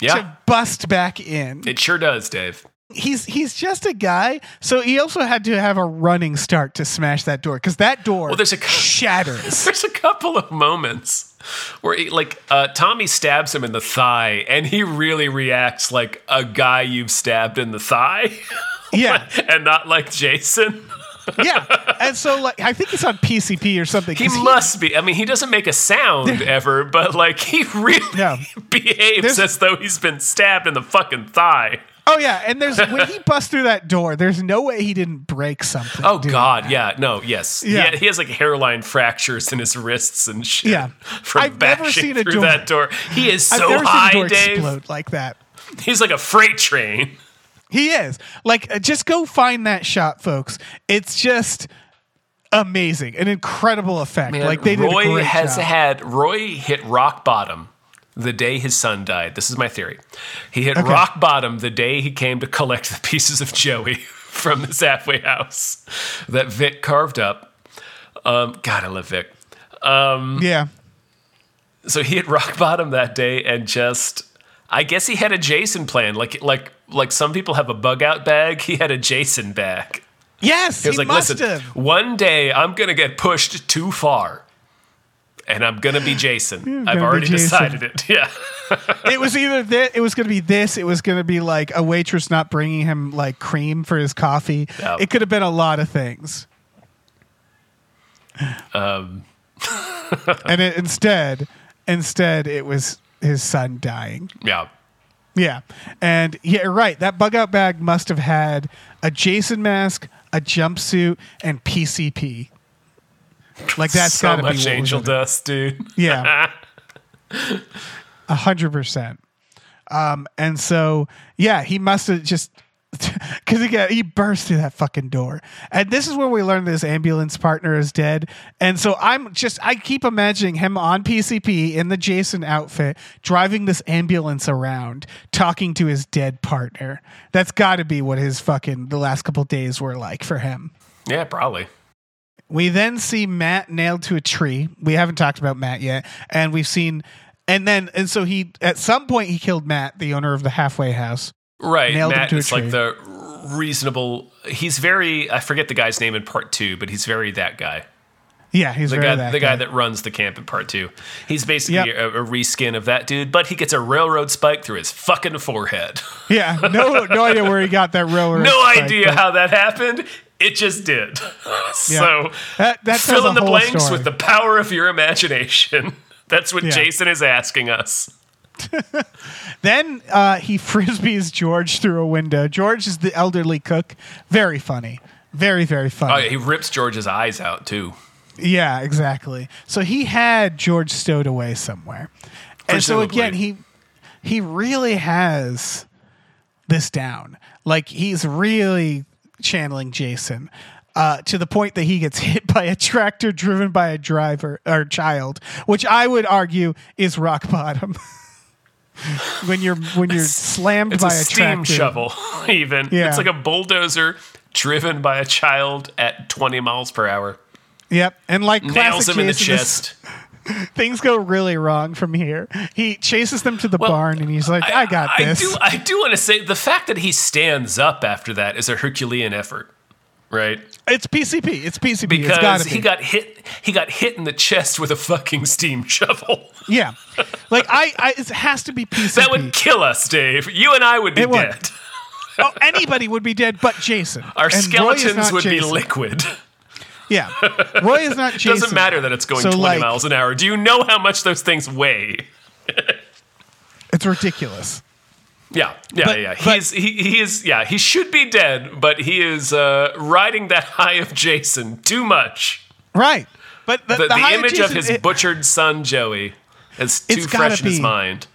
Yeah, to bust back in it sure does, Dave. he's he's just a guy. So he also had to have a running start to smash that door because that door Well, there's a- shatters. There's a couple of moments where, he, like, uh, Tommy stabs him in the thigh, and he really reacts like a guy you've stabbed in the thigh, yeah, and not like Jason. yeah. And so like I think it's on PCP or something. He must be. I mean, he doesn't make a sound ever, but like he really Yeah. behaves There's- as though he's been stabbed in the fucking thigh. Oh yeah, and there's when he busts through that door, there's no way he didn't break something. Oh God, that. yeah, no, yes, Yeah. He, he has like hairline fractures in his wrists and shit. Yeah. from I've never seen a through door- that door. He is I've so never high, seen a door Dave. explode like that. He's like a freight train. He is like, uh, just go find that shot, folks. It's just amazing, an incredible effect. Man, like they did Roy a great has job. had Roy hit rock bottom the day his son died. This is my theory. He hit rock bottom the day he came to collect the pieces of Joey from this halfway house that Vic carved up. Um, God, I love Vic. yeah. So he hit rock bottom that day and just I guess he had a Jason plan. Like like like some people have a bug out bag, he had a Jason bag. Yes, He was he like, must listen, have. one day I'm gonna get pushed too far. And I'm gonna be Jason. I've gonna be already Jason. decided it. Yeah. it was either that it was going to be this it was going to be like a waitress not bringing him like cream for his coffee it could have been a lot of things Um, and it, instead instead it was his son dying yeah. Yeah and yeah you're right that bug out bag must have had a jason mask a jumpsuit and pcp like that's so gotta much be angel dust, dude. Yeah. A hundred percent. Um, and so yeah, he must have just because again he burst through that fucking door, and this is where we learn that his ambulance partner is dead. And so I'm just I keep imagining him on PCP in the Jason outfit, driving this ambulance around, talking to his dead partner. That's got to be what his fucking the last couple days were like for him. Yeah, probably. We then see Matt nailed to a tree. We haven't talked about Matt yet, and we've seen, and then and so he at some point he killed Matt, the owner of the halfway house. Right. Nailed him to a is like the reasonable. He's very. I forget the guy's name in part two, but he's very that guy. Yeah, he's The guy, that the guy that runs the camp in part two. He's basically Yep. a, a reskin of that dude, but he gets a railroad spike through his fucking forehead. Yeah, no, no idea where he got that railroad. no spike, idea how that happened. It just did. so that, that fill in the blanks story. with the power of your imagination. That's what Yeah. Jason is asking us. Then uh, he frisbees George through a window. George is the elderly cook. Very funny. Very very Oh, funny. yeah, he rips George's eyes out too. Yeah, exactly. So he had George stowed away somewhere. And so again, he he really has this down. Like he's really channeling Jason. Uh, to the point that he gets hit by a tractor driven by a driver or child, which I would argue is rock bottom. when you're when you're slammed It's by a a, steam tractor. shovel, even. Yeah. It's like a bulldozer driven by a child at 20 miles per hour. Yep, and like Nails classic him in the this- chest. things go really wrong from here. He chases them to the Well, barn and he's like, I, got I this. do, I do want to say the fact that he stands up after that is a Herculean effort, right? It's PCP. It's PCP. it's Because be. he got hit. He got hit in the chest with a fucking steam shovel. yeah. Like I, I, it has to be PCP. That would kill us, Dave. You and I would be It would. dead. oh, anybody would be dead, but Jason. Our And skeletons would be liquid. Yeah. Roy is not Jason. Doesn't matter that it's going So, 20 like- miles an hour. Do you know how much those things weigh? It's ridiculous. Yeah, yeah, But- yeah. but- He's he, he is yeah. He should be dead, but he is uh, riding that high of Jason too much. Right. But the, The, the, the image Jason, of his it, butchered son Joey is too fresh in his mind.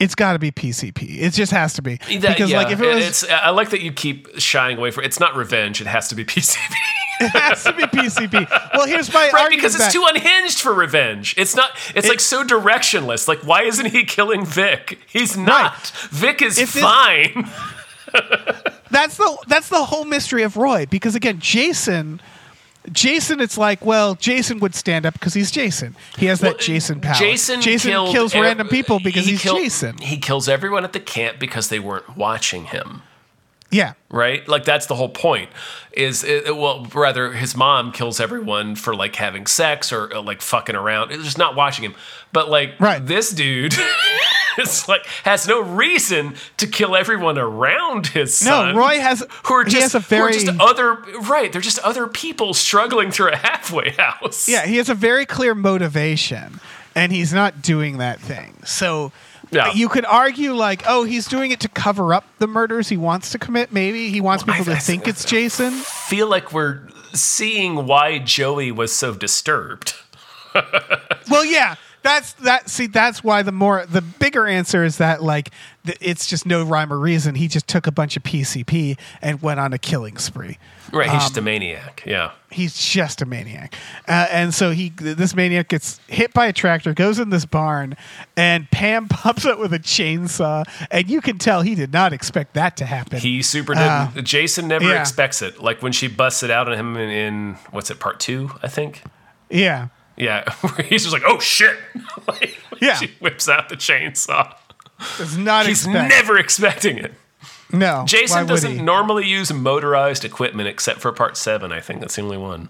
it's got to be PCP. It just has to be. Because yeah, like if it was, it's I like that you keep shying away from. It's not revenge. It has to be PCP. it has to be PCP. Well, here's my Right, argument because it's back. too unhinged for revenge. It's not. It's like so directionless. Like, why isn't he killing Vic? He's not. Vic is If fine. that's the that's the whole mystery of Roy because again Jason Jason it's like well Jason would stand up because he's Jason he has that Well, Jason power Jason, Jason killed kills random people because he he's killed- Jason He kills everyone at the camp because they weren't watching him. Yeah Right, like that's the whole point. Is it, well, rather, his mom kills everyone for like having sex or uh, like fucking around. It's just not watching him. But like Right. this dude, it's like has no reason to kill everyone around his son. no. Roy has who are just, has a very just other right. They're just other people struggling through a halfway house. yeah he has a very clear motivation and he's not doing that thing so Yeah. you could argue like oh he's doing it to cover up the murders he wants to commit maybe he wants people I- to I- think it's Jason feel like we're seeing why Joey was so disturbed. Well, yeah, that's that. See, that's why the more the bigger answer is that like th- it's just no rhyme or reason. He just took a bunch of PCP and went on a killing spree. Right, he's Um, just a maniac. Yeah. He's just a maniac, uh, and so he this maniac gets hit by a tractor, goes in this barn, and Pam pops up with a chainsaw, and you can tell he did not expect that to happen. He super didn't. Jason never Uh, yeah. expects it. Like when she busts it out on him in, in what's it, part two, I think. yeah, Yeah, he's just like, "Oh shit!" like, Yeah. she whips out the chainsaw. does not He's expect. never expecting it. no. Jason doesn't normally use motorized equipment except for part seven. I think that's the only one.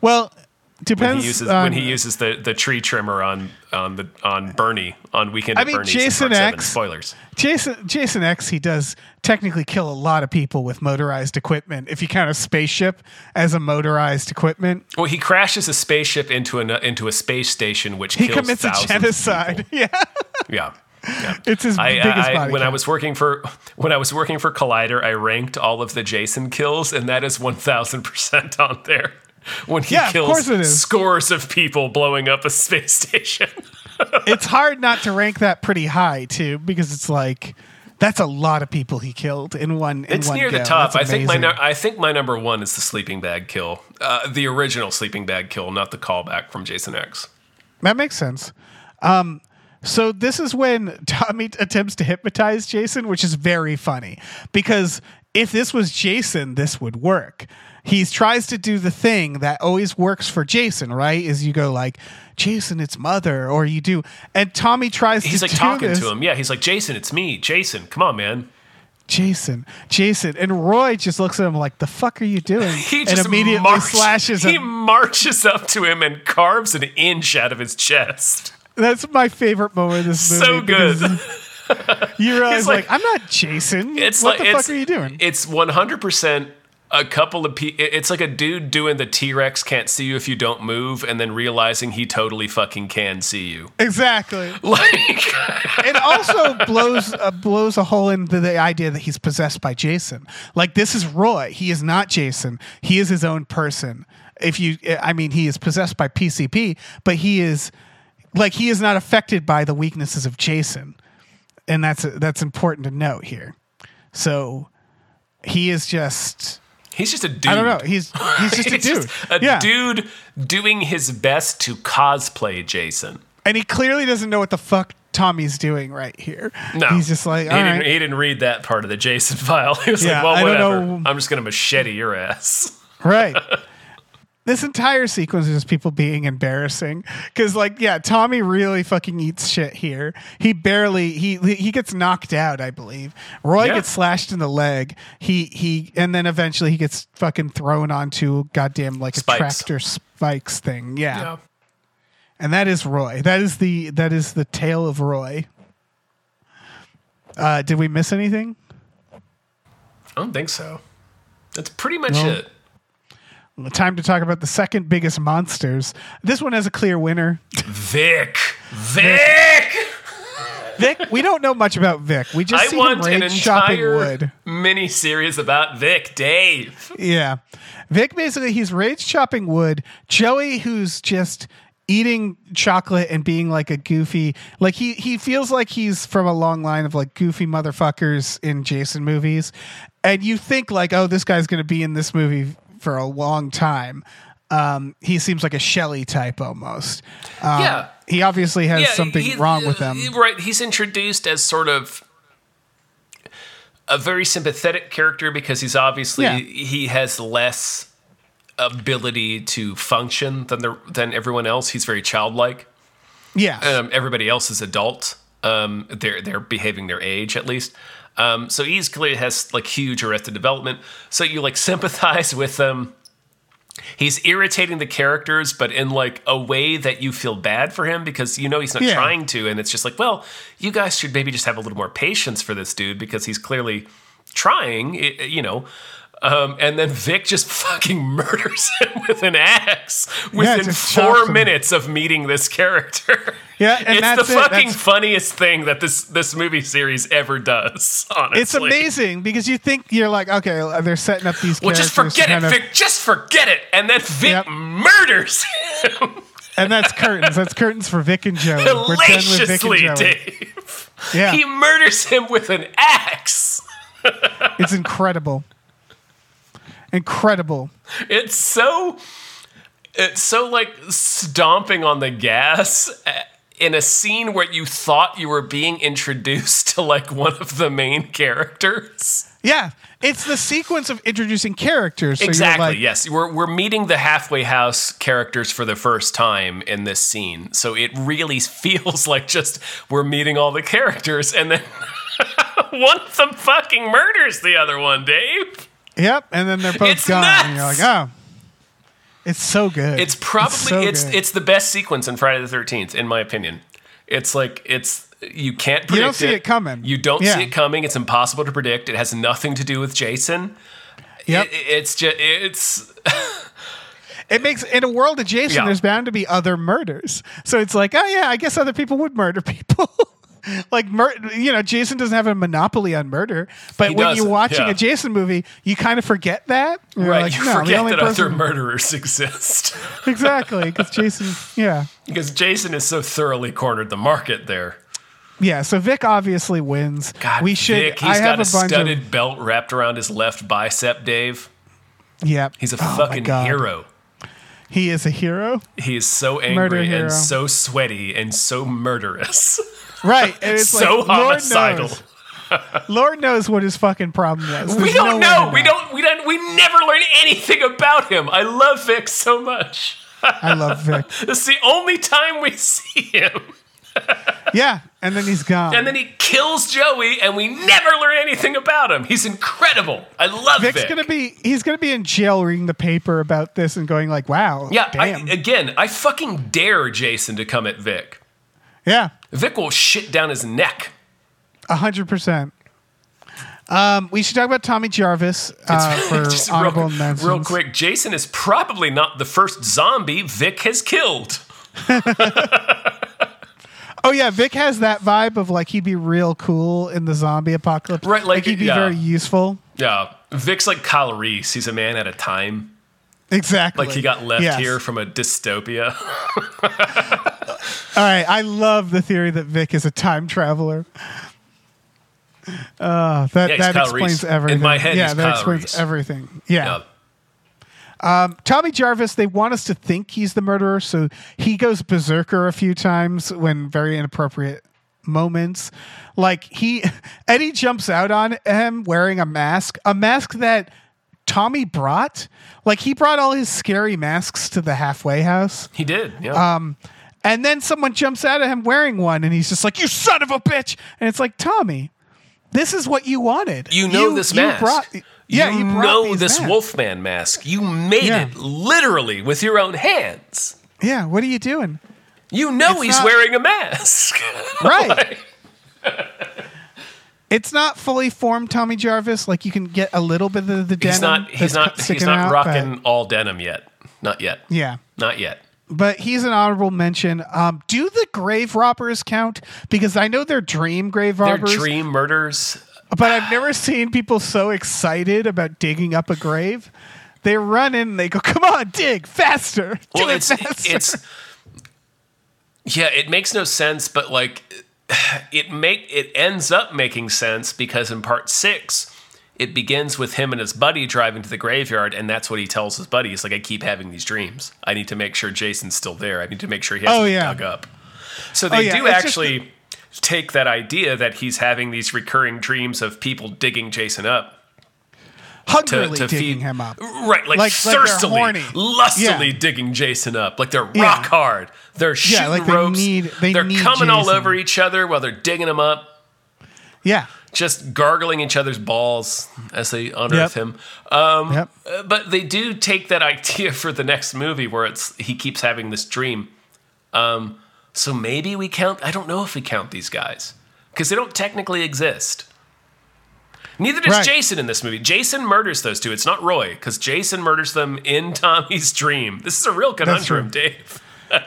Well, When depends. he uses on- when he uses the, the tree trimmer on on the on Bernie on Weekend I mean, Bernie's Jason. X- Spoilers. Jason Jason X he does technically kill a lot of people with motorized equipment. If you count a spaceship as a motorized equipment, Well, he crashes a spaceship into an into a space station, which he kills commits a genocide. Yeah. Yeah. Yeah. it's his I, biggest I- body. when I was working for when I was working for Collider, I ranked all of the Jason kills, and that is one thousand percent on there. When he Yeah, kills is. scores of people blowing up a space station. it's hard not to rank that pretty high too, because it's like That's a lot of people he killed in one. In It's one near the go. top. I think my. I think my number one is the sleeping bag kill, uh, the original sleeping bag kill, not the callback from Jason X. That makes sense. Um, so this is when Tommy attempts to hypnotize Jason, which is very funny because if this was Jason, this would work. He tries to do the thing that always works for Jason, right? Is you go like, Jason, it's mother, or you do, and Tommy tries He's to like talking this. to him. Yeah, he's like, Jason, it's me, Jason. Come on, man. Jason, Jason, and Roy just looks at him like, "The fuck are you doing?" He and immediately march- slashes He him. marches up to him and carves an inch out of his chest. That's my favorite moment of this movie. So good. You realize, like, like- I'm not Jason. It's what like the fuck are you doing? It's one hundred percent a couple of pe- It's like a dude doing the T Rex can't see you if you don't move, and then realizing he totally fucking can see you. exactly. Like, it also blows uh, blows a hole into the idea that he's possessed by Jason. Like this is Roy. He is not Jason. He is his own person. If you, I mean, he is possessed by PCP, but he is like he is not affected by the weaknesses of Jason, and that's that's important to note here. So he is just. He's just a dude. I don't know. He's he's just a dude. just a yeah. dude doing his best to cosplay Jason. and he clearly doesn't know what the fuck Tommy's doing right here. No, he's just like, he didn't, right. he didn't read that part of the Jason file. He was Yeah, like, "Well, whatever. I'm just gonna machete your ass." Right. this entire sequence is just people being embarrassing because like yeah tommy really fucking eats shit here he barely he he gets knocked out i believe roy Yeah. gets slashed in the leg he he and then eventually he gets fucking thrown onto goddamn like a tractor spikes thing yeah. Yeah. and that is roy that is the that is the tale of roy uh did we miss anything I don't think so. That's pretty much No. it. Time to talk about the second biggest monsters this one has a clear winner Vic. Vic. Vic, we don't know much about Vic. We just I see him want an rage chopping wood. mini series about Vic. Dave. Yeah. Vic basically he's rage chopping wood. Joey who's just eating chocolate and being like a goofy like he he feels like he's from a long line of like goofy motherfuckers in Jason movies. And you think like, oh, this guy's gonna be in this movie for a long time. Um, he seems like a Shelley type almost. Um, Yeah. He obviously has something he- wrong with him. Right. He's introduced as sort of a very sympathetic character because he's obviously Yeah. he has less ability to function than the than everyone else. He's very childlike. Yeah. Um, everybody else is adult. Um, they're they're behaving their age at least. Um, so he's clearly has like huge arrested development. So you like sympathize with them. He's irritating the characters, but in like a way that you feel bad for him because you know he's not Yeah. trying to, and it's just like, well, you guys should maybe just have a little more patience for this dude because he's clearly trying, you know. Um, and then Vic just fucking murders him with an axe within just four minutes of meeting this character. Yeah, and it's that's the fucking funniest thing that this this movie series ever does. Honestly, It's amazing because you think you're like, okay, they're setting up these Well, just forget it, of- Vic. Just forget it, and then Vic Yep. murders him and that's curtains. That's curtains for Vic and Joey. We're done with Vic and Joey. Dave. Yeah, He murders him with an axe. it's incredible, incredible. It's so, it's so like stomping on the gas uh, in a scene where you thought you were being introduced to like one of the main characters. Yeah, it's the sequence of introducing characters. So exactly. like, yes, we're we're meeting the halfway house characters for the first time in this scene, so it really feels like just we're meeting all the characters, and then one of them fucking murders the other one. Dave, Yep, and then they're both It's gone. And you're like, oh, it's so good. it's probably so it's it's the best sequence in Friday the Thirteenth, in my opinion. It's like it's you can't predict You don't see it coming. You don't Yeah. see it coming. It's impossible to predict. It has nothing to do with Jason. Yep. It- it's just it's It makes in a world of Jason, Yeah. there's bound to be other murders. So it's like, oh yeah, I guess other people would murder people. like mur- you know, Jason doesn't have a monopoly on murder. But He when you're watching yeah. a Jason movie, you kind of forget that. Right. like, you no, the forget only that other person- murderers exist. exactly because Jason, yeah, Because Jason is so thoroughly cornered the market there. Yeah, so Vic obviously wins. God, we should. Vic, I have got a a studded of. belt wrapped around his left bicep, Dave. Yeah, He's a Oh fucking hero. He is a hero, He is so angry and so sweaty and so murderous. Right? And it's so like Lord homicidal. knows, Lord knows what his fucking problem was. We don't no know. We don't. We don't. We never learn anything about him. I love Vic so much. I love Vic. It's the only time we see him. Yeah, and then he's gone. And then he kills Joey, and we never learn anything about him. He's incredible. I love Vic. Vic's Vic. gonna be he's gonna be in jail reading the paper about this and going like, "Wow, yeah. I, again, I fucking dare Jason to come at Vic. Yeah, Vic will shit down his neck. a hundred percent." Um, we should talk about Tommy Jarvis uh, for Just honorable real, mentions. real quick, Jason is probably not the first zombie Vic has killed. Oh yeah, Vic has that vibe of like he'd be real cool in the zombie apocalypse. Right, like, he'd be yeah. very useful. Yeah, Vic's like Kyle Reese. He's a man at a time. Exactly. Like he got left Yes. here from a dystopia. All right, I love the theory that Vic is a time traveler. Uh, that Yeah, that Kyle explains Reese. In everything. my head, yeah, that Kyle explains Reese. everything. Yeah. Yeah. Tommy Jarvis, they want us to think he's the murderer, so he goes berserker a few times when very inappropriate moments. Like he Eddie jumps out on him wearing a mask, a mask that Tommy brought. Like he brought all his scary masks to the halfway house. He did. Yeah. Um, And then someone jumps out at him wearing one, and he's just like, "You son of a bitch!" And it's like, Tommy, this is what you wanted. you know this mask. brought, yeah, you, you, know this masks. Wolfman mask. You made Yeah. it literally with your own hands. Yeah, what are you doing? You know It's he's not- wearing a mask. Right. It's not fully formed Tommy Jarvis. Like you can get a little bit of the denim. he's not. He's not. He's not out, rocking all denim yet. Not yet. yeah, Not yet. But he's an honorable mention. Um, do the grave robbers count? Because I know they're dream grave robbers, robbers, dream murders. but I've never seen people so excited about digging up a grave. They run in and they go, "Come on, dig faster! Do Well, it it's faster!" it's. Yeah, it makes no sense, but like, it make it ends up making sense because in part six, it begins with him and his buddy driving to the graveyard, and that's what he tells his buddy. He's like, "I keep having these dreams. I need to make sure Jason's still there. I need to make sure he hasn't Oh, yeah. dug up." So oh, they Oh, yeah, do it's actually take that idea that he's having these recurring dreams of people digging Jason up to, hungrily to digging feed him up. Right, like, Like- like thirstily, horny. lustily Yeah. digging Jason up. Like they're rock hard. They're shooting like they ropes. need- they are coming all over each other while they're digging him up, Yeah, just gargling each other's balls as they unearth Yep. him. Um, yep. uh, But they do take that idea for the next movie where it's he keeps having this dream. Um, so maybe we count. I don't know if we count these guys because they don't technically exist. Neither does Right. Jason in this movie. Jason murders those two. It's not Roy because Jason murders them in Tommy's dream. This is a real conundrum. Dave.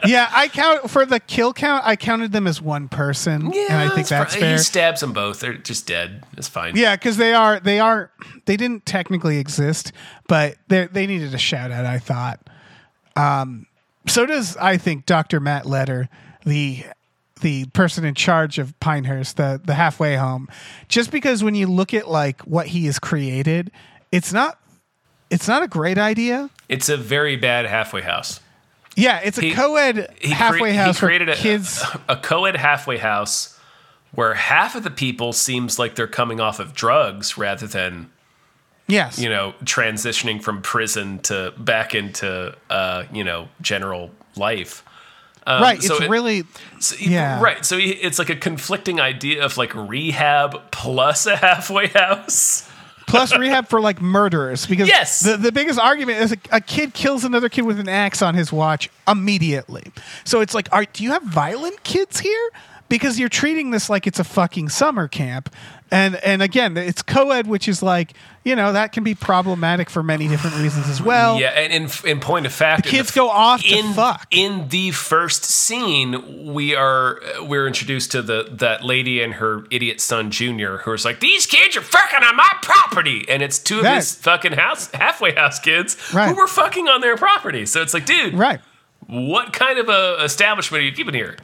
Yeah, I count for the kill count. I counted them as one person, and I think that's fr- fair. He stabs them both. They're just dead. It's fine. Yeah, because they are they are they didn't technically exist, but they they needed a shout out. I thought. Um, so does I think Dr. Matt Letter, the the person in charge of Pinehurst, the the halfway home. Just because when you look at like what he has created, it's not it's not a great idea. It's a very bad halfway house. Yeah, it's a He- co-ed He halfway crea- house he for created a, kids. a co-ed halfway house where half of the people seems like they're coming off of drugs rather than yes, you know transitioning from prison to back into uh, you know general life. Um, right. so it's it- really So, Yeah. Right. So it's like a conflicting idea of like rehab plus a halfway house. Plus rehab for like murderers because Yes. the, the biggest argument is a, a kid kills another kid with an axe on his watch immediately so it's like are, do you have violent kids here because you're treating this like it's a fucking summer camp and and again it's co-ed which is like you know that can be problematic for many different reasons as well Yeah, and in, in point of fact, in kids f- go off to in, fuck. In the first scene, we are we're introduced to the that lady and her idiot son Junior, who is like, "These kids are fucking on my property," and it's two of Right. his fucking house halfway house kids Right. who were fucking on their property. So it's like, dude, right what kind of a establishment are you keeping here?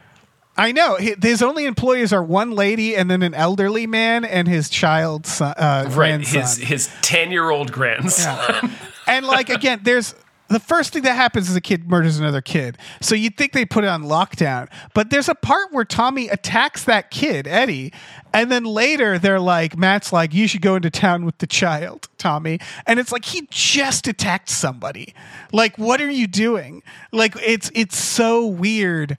I know his only employees are one lady and then an elderly man and his child son, uh, Right, grandson. his his ten year old grandson. and like again, there's the first thing that happens is a kid murders another kid. So you'd think they put it on lockdown. But there's a part where Tommy attacks that kid, Eddie, and then later they're like, Matt's like, you should go into town with the child, Tommy. And it's like he just attacked somebody. Like, what are you doing? Like it's it's so weird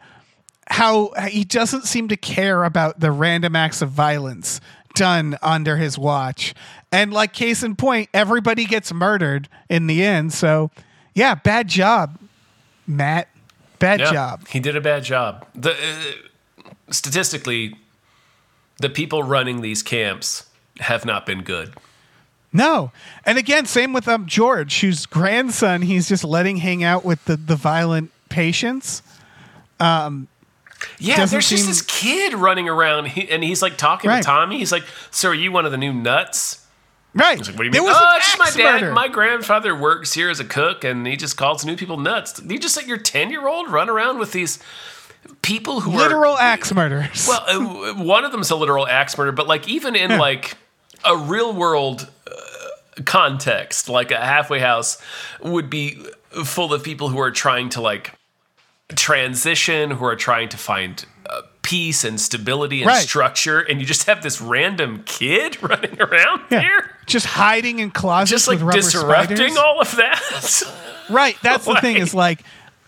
how he doesn't seem to care about the random acts of violence done under his watch. And like case in point, everybody gets murdered in the end. So, yeah, bad job, Matt. Bad Yeah, job. He did a bad job. The uh, statistically, the people running these camps have not been good. No. And again, same with um George, whose grandson he's just letting hang out with the, the violent patients. Yeah, Doesn't there's just this kid running around, and he's like talking Right. to Tommy. He's like, "So are you one of the new nuts?" Right. He's like, "What do you mean?" was oh, it's just my dad. murder. My grandfather works here as a cook, and he just calls new people nuts. You just let your ten year old run around with these people who are literal axe murders. Well, uh, one of them's a literal axe murder, but like even in like a real world uh, context, like a halfway house would be full of people who are trying to like transition, who are trying to find uh, peace and stability and Right. structure, and you just have this random kid running around Yeah. here, just hiding in closets just like disrupting spiders. all of that. Right. That's the thing is like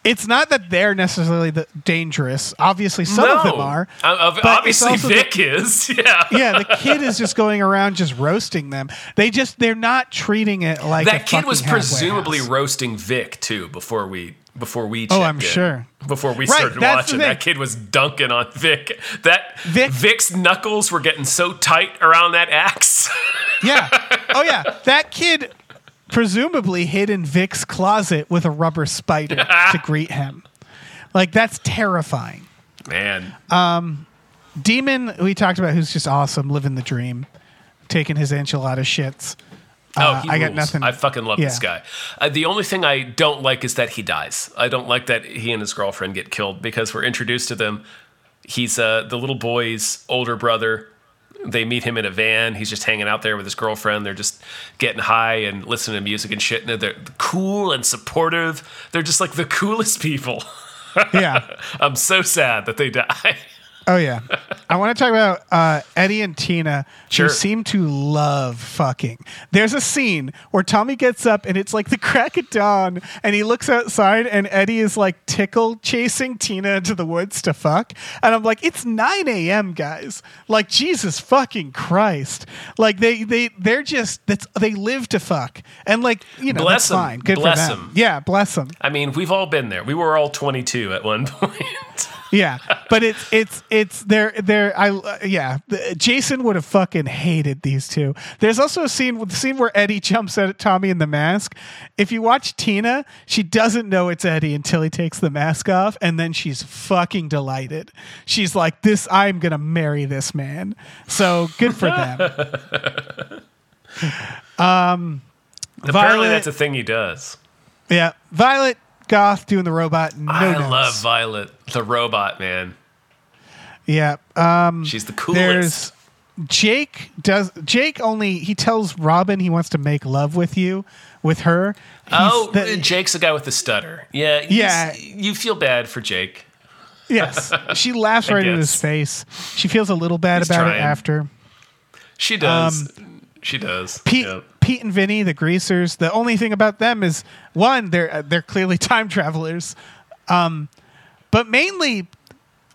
it's not that they're necessarily the dangerous. Obviously, some of them are. Uh, obviously, also the- Vic is. Yeah. yeah, the kid is just going around just roasting them. They just they're not treating it like that kid was presumably house. roasting Vic too before we before we Oh, I'm in. sure. before we Right, started watching that kid was dunking on Vic that Vic- Vic's knuckles were getting so tight around that axe Yeah. Oh yeah, that kid presumably hid in Vic's closet with a rubber spider to greet him. Like that's terrifying. man um, Demon, we talked about, who's just awesome, living the dream, taking his enchilada shits. Oh Uh, he I got nothing- I fucking love this guy uh, the only thing I don't like is that he dies I don't like that he and his girlfriend get killed because we're introduced to them he's uh, the little boy's older brother they meet him in a van. He's just hanging out there with his girlfriend. They're just getting high and listening to music and shit. And they're cool and supportive. They're just like the coolest people. Yeah. I'm so sad that they die. Oh yeah, I want to talk about uh, Eddie and Tina, Sure. who seem to love fucking. There's a scene where Tommy gets up and it's like the crack of dawn, and he looks outside, and Eddie is like tickle chasing Tina into the woods to fuck, and I'm like, it's 9 a.m. guys, like Jesus fucking Christ, like they they they're just that's they live to fuck, and like you know Bless that's 'em. fine, good Bless for them. yeah, bless them. I mean, we've all been there. We were all 22 at one point. Yeah, but it's it's it's they're they're I uh, yeah. The, Jason would have fucking hated these two. There's also a scene with the scene where Eddie jumps at Tommy in the mask. If you watch Tina, she doesn't know it's Eddie until he takes the mask off, and then she's fucking delighted. She's like, "This, I'm gonna marry this man." So good for them. Apparently, Violet- that's a thing he does. yeah, Violet Goth doing the robot. No I notes. love Violet, the robot man. Yeah. Um, She's the coolest. There's Jake does Jake only he tells Robin he wants to make love with you with her. He's oh, the- Jake's the guy with the stutter. Yeah, Yeah. You feel bad for Jake. yes. She laughs right in his face. She feels a little bad He's about it after. She does. She does. Pete, Yep. Pete and Vinny, the greasers. The only thing about them is one, they're uh, they're clearly time travelers, um, but mainly,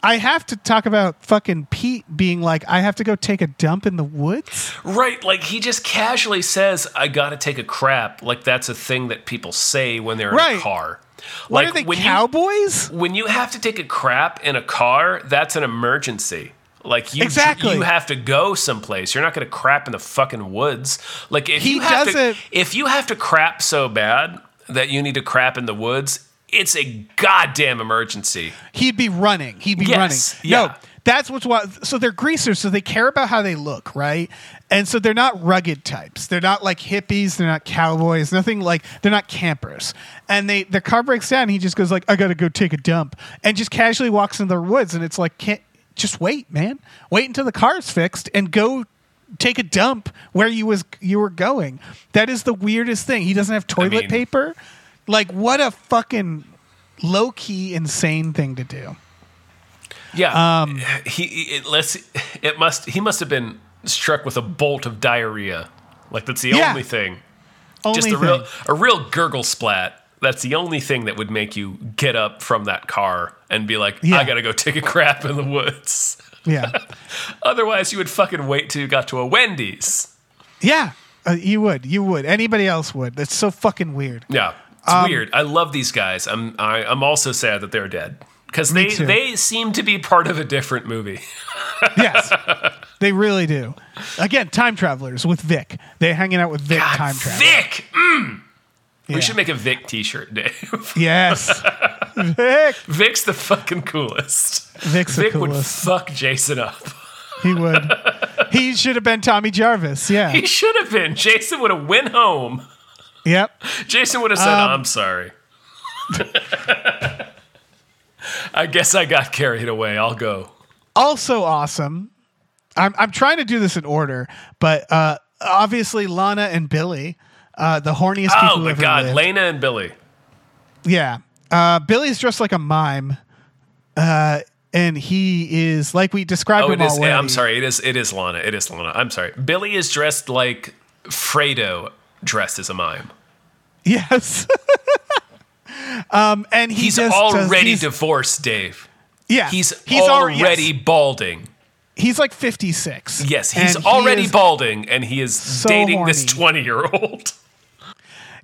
I have to talk about fucking Pete being like, I have to go take a dump in the woods. Right, like he just casually says, "I got to take a crap." Like that's a thing that people say when they're in a car. What like are they, when cowboys? you when you have to take a crap in a car, that's an emergency. Like you, Exactly. you have to go someplace. You're not going to crap in the fucking woods. Like if He you have does to, if you have to crap so bad that you need to crap in the woods, it's a goddamn emergency. He'd be running. He'd be Yes, running. yeah. No, That's what's what. So they're greasers, so they care about how they look, right? And so they're not rugged types. They're not like hippies. They're not cowboys. Nothing like they're not campers. And they the car breaks down. And he just goes like, "I gotta go take a dump," and just casually walks into the woods. And it's like, can't just wait, man. Wait until the car's fixed and go take a dump where you was you were going. That is the weirdest thing. He doesn't have toilet mean- paper. Like what a fucking low key insane thing to do. Yeah. Um, he it, let's it must he must have been struck with a bolt of diarrhea. Like that's the Yeah. only thing. Only Just a thing. real a real gurgle splat. That's the only thing that would make you get up from that car and be like, Yeah. I gotta go take a crap in the woods. yeah. Otherwise, you would fucking wait till you got to a Wendy's. Yeah. Uh, you would. You would. Anybody else would. That's so fucking weird. Yeah, it's Um, weird. I love these guys. I'm I, I'm also sad that they're dead because they too. they seem to be part of a different movie. Yes. they really do. Again, time travelers with Vic. They're hanging out with Vic God, time travel. Vic. Mm. Yeah. We should make a Vic T-shirt, Dave. Yes. Vic. Vic's the fucking coolest. Vic's the Vic would fuck Jason up. He would. he should have been Tommy Jarvis. Yeah. He should have been. Jason would have went home. Yep. Jason would have said, Um, "I'm sorry." I guess I got carried away. I'll go. Also awesome. I'm I'm trying to do this in order, but uh obviously Lana and Billy, uh the horniest people Oh my God, lived. Lena and Billy. Yeah. Uh, Billy's dressed like a mime. Uh, and he is like we described Oh, him it is. already. I'm sorry. It is. It is Lana. It is Lana. I'm sorry. Billy is dressed like Fredo dressed as a mime. Yes. um, and he He's does- already he's, divorced, Dave. yeah. He's, al- already yes. balding. He's like 56. Yes, he's And he already balding, and he is so dating this 20 year old.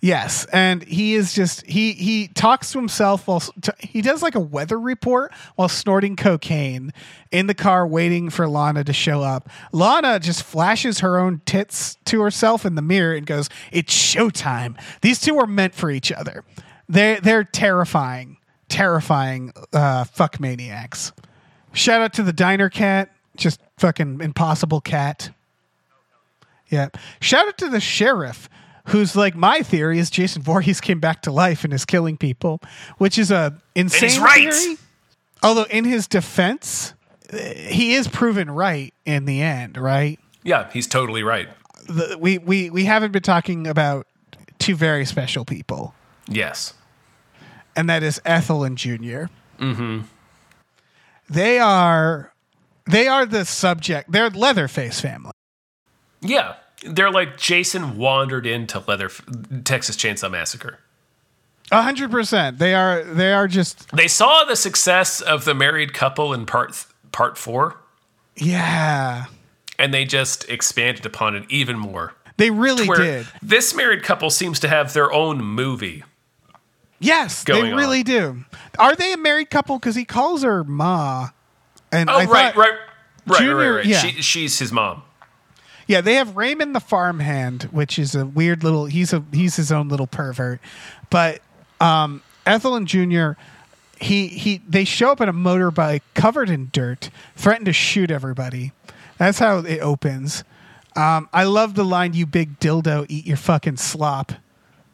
Yes, and he is just he he talks to himself while t- he does like a weather report while snorting cocaine in the car waiting for Lana to show up. Lana just flashes her own tits to herself in the mirror and goes, "It's showtime." These two are meant for each other. They they're terrifying, terrifying uh, fuck maniacs. Shout out to the diner cat, just fucking impossible cat. Yeah. Shout out to the sheriff, who's like my theory is Jason Voorhees came back to life and is killing people, which is a insane right. theory. Although in his defense, he is proven right in the end, right? Yeah, he's totally right. The, we we we haven't been talking about two very special people, Yes. and that is Ethel and Junior. Mm-hmm. They are they are the subject. They're Leatherface family. Yeah. They're like Jason wandered into Leather Texas Chainsaw Massacre. A hundred percent. They are they are just They saw the success of the married couple in part part 4 yeah. and they just expanded upon it even more. They really did. this married couple seems to have their own movie. Yes, they really on. do. Are they a married couple? Because he calls her Ma. And Oh, I right, right, right, Junior- right, right. yeah. She, she's his mom. Yeah, they have Raymond the farmhand, which is a weird little. He's a he's his own little pervert. But um, Ethel and Junior, he he they show up in a motorbike covered in dirt, threaten to shoot everybody. That's how it opens. Um, I love the line, "You big dildo, eat your fucking slop."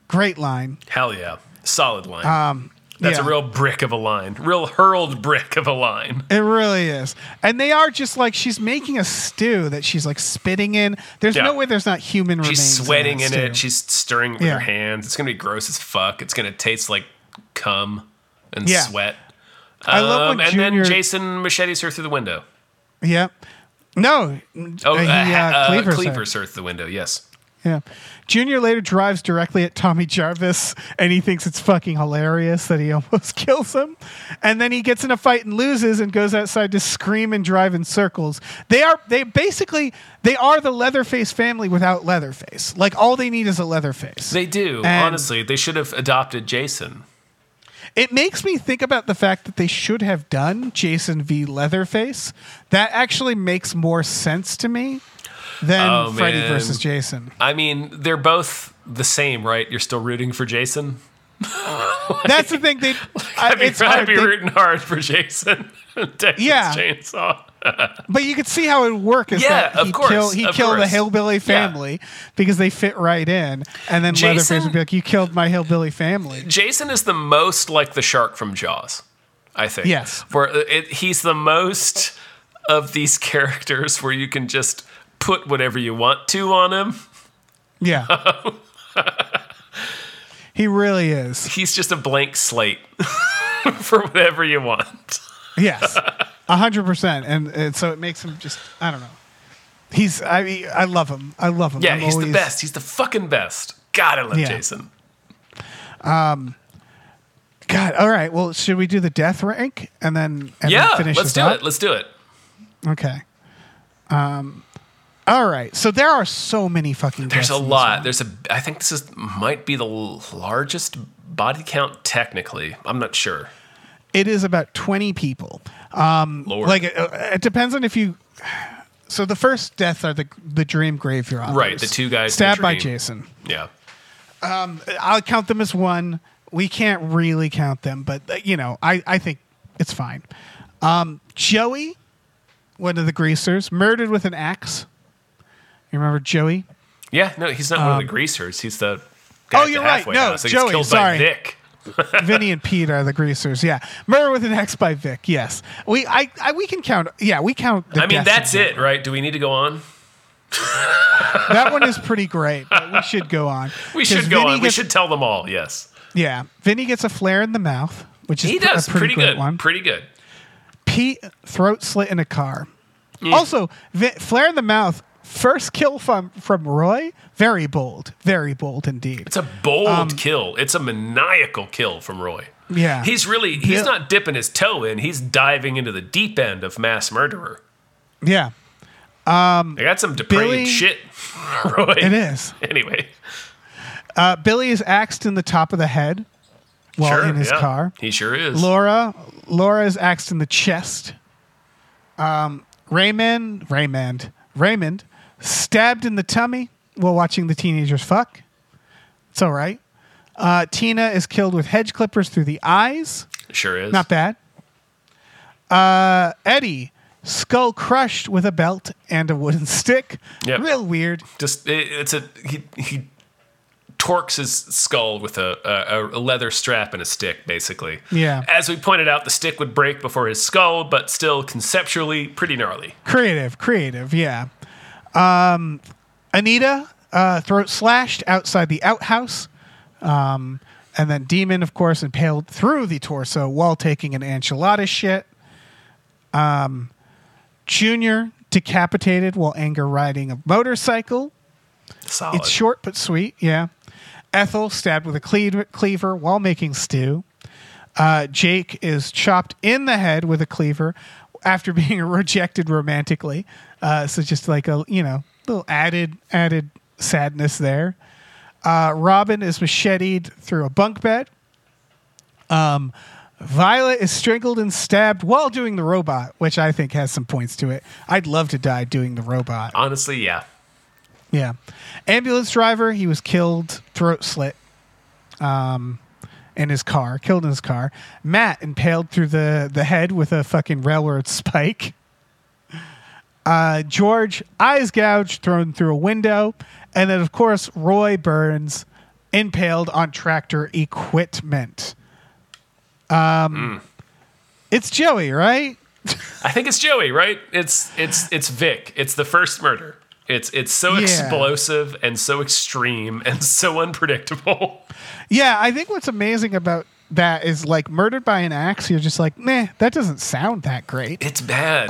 Great line. Hell yeah. Solid line. Um, That's yeah. a real brick of a line. Real hurled brick of a line. It really is. And they are just like she's making a stew that she's like spitting in. There's Yeah. no way there's not human remains. She's sweating in that it. She's stirring it with Yeah. her hands. It's gonna be gross as fuck. It's gonna taste like cum and Yeah. sweat. I love Um, when and Junior. then Jason machetes her through the window. yeah. No. Oh, uh, he, uh, uh, uh, cleavers her. cleavers her through the window. Yes. Yeah. Junior later drives directly at Tommy Jarvis and he thinks it's fucking hilarious that he almost kills him. And then he gets in a fight and loses and goes outside to scream and drive in circles. They are they basically they are the Leatherface family without Leatherface. Like all they need is a Leatherface. They do. And- Honestly, they should have adopted Jason. It makes me think about the fact that they should have done Jason v Leatherface. That actually makes more sense to me than Oh, Freddy man. versus Jason. I mean, they're both the same, right? You're still rooting for Jason. That's the thing. They, I'd be, I'd be They- rooting hard for Jason. Texas Yeah. Chainsaw. But you could see how it would work. Is Yeah, that of he'd course, Kill, he'd of kill the hillbilly Yeah. family because they fit right in, and then Leatherface Jason- would be like, "You killed my hillbilly family." Jason is the most like the shark from Jaws, I think. Yes. Where uh, it, he's the most of these characters where you can just put whatever you want to on him. Yeah, he really is. He's just a blank slate for whatever you want. Yes, a hundred percent, and and so it makes him just I don't know. He's I mean, I love him. I love him. Yeah, I'm he's the best. He's the fucking best. God, I love Yeah. Jason. God, all right. Well, should we do the death rank and then and Yeah, then finish let's do up? it. Let's do it. Okay. Um. All right. So there are so many fucking. There's a lot. There's a. I think this is might be the largest body count technically. I'm not sure. It is about twenty people. Um, Lord. like uh, it depends on if you. So the first death are the the dream graveyard. Right, the two guys stabbed by. Jason. Yeah. I'll count them as one. We can't really count them, but uh, you know, I I think it's fine. Um, Joey, one of the greasers, murdered with an axe. You remember Joey? Yeah. No, he's not one of the greasers. He's the. Guy Um, oh, you're right. No, house. He Joey, killed sorry. by Vic. Vinny and Pete are the greasers. Yeah, murder with an axe by Vic. Yes, we I, I we can count. Yeah, we count. The I mean, that's it, right? Do we need to go on? That. one is pretty great, but we should go on. We should go Vinny on. we should tell them all. Yes. Yeah, Vinny gets a flare in the mouth, which is He does a pretty, pretty, good. one. Pretty good. Pete throat slit in a car. Also, Vi- flare in the mouth. First kill from from Roy. Very bold. Very bold indeed. It's a bold kill. It's a maniacal kill from Roy. Um, Yeah. He's really he's Yeah. not dipping his toe in. He's diving into the deep end of mass murderer. Yeah, I got some depraved Billy- shit. Roy. it is. Anyway. Uh, Billy is axed in the top of the head while sure. in his yeah. car. He sure is. Laura, Laura is axed in the chest. Um, Raymond, Raymond, Raymond, stabbed in the tummy while watching the teenagers fuck. It's all right. Uh, Tina is killed with hedge clippers through the eyes. sure is. Not bad. Uh, Eddie, skull crushed with a belt and a wooden stick. Yep. Real weird. Just it, it's a he he torques his skull with a, a a leather strap and a stick, basically. Yeah. As we pointed out, the stick would break before his skull, but still conceptually pretty gnarly. Creative, creative, yeah. Um, Anita, uh, throat slashed outside the outhouse. Um, and then Demon, of course, impaled through the torso while taking an enchilada shit. Um, Junior decapitated while anger riding a motorcycle. Solid. It's short but sweet, yeah. Ethel stabbed with a cleaver, cleaver while making stew. Uh, Jake is chopped in the head with a cleaver after being rejected romantically. Uh, so just like a you know little added added sadness there. Uh, Robin is macheted through a bunk bed. Um, Violet is strangled and stabbed while doing the robot, which I think has some points to it. I'd love to die doing the robot. Honestly, yeah. Yeah. Ambulance driver, he was killed, throat slit um, in his car, killed in his car. Matt impaled through the, the head with a fucking railroad spike. Uh, George, eyes gouged, thrown through a window. And then, of course, Roy Burns impaled on tractor equipment. Um, It's Joey, right? I think it's Joey, right? It's it's it's Vic. It's the first murder. It's it's so Yeah. explosive and so extreme and so unpredictable. Yeah, I think what's amazing about that is like murdered by an axe, you're just like, meh, that doesn't sound that great. It's bad.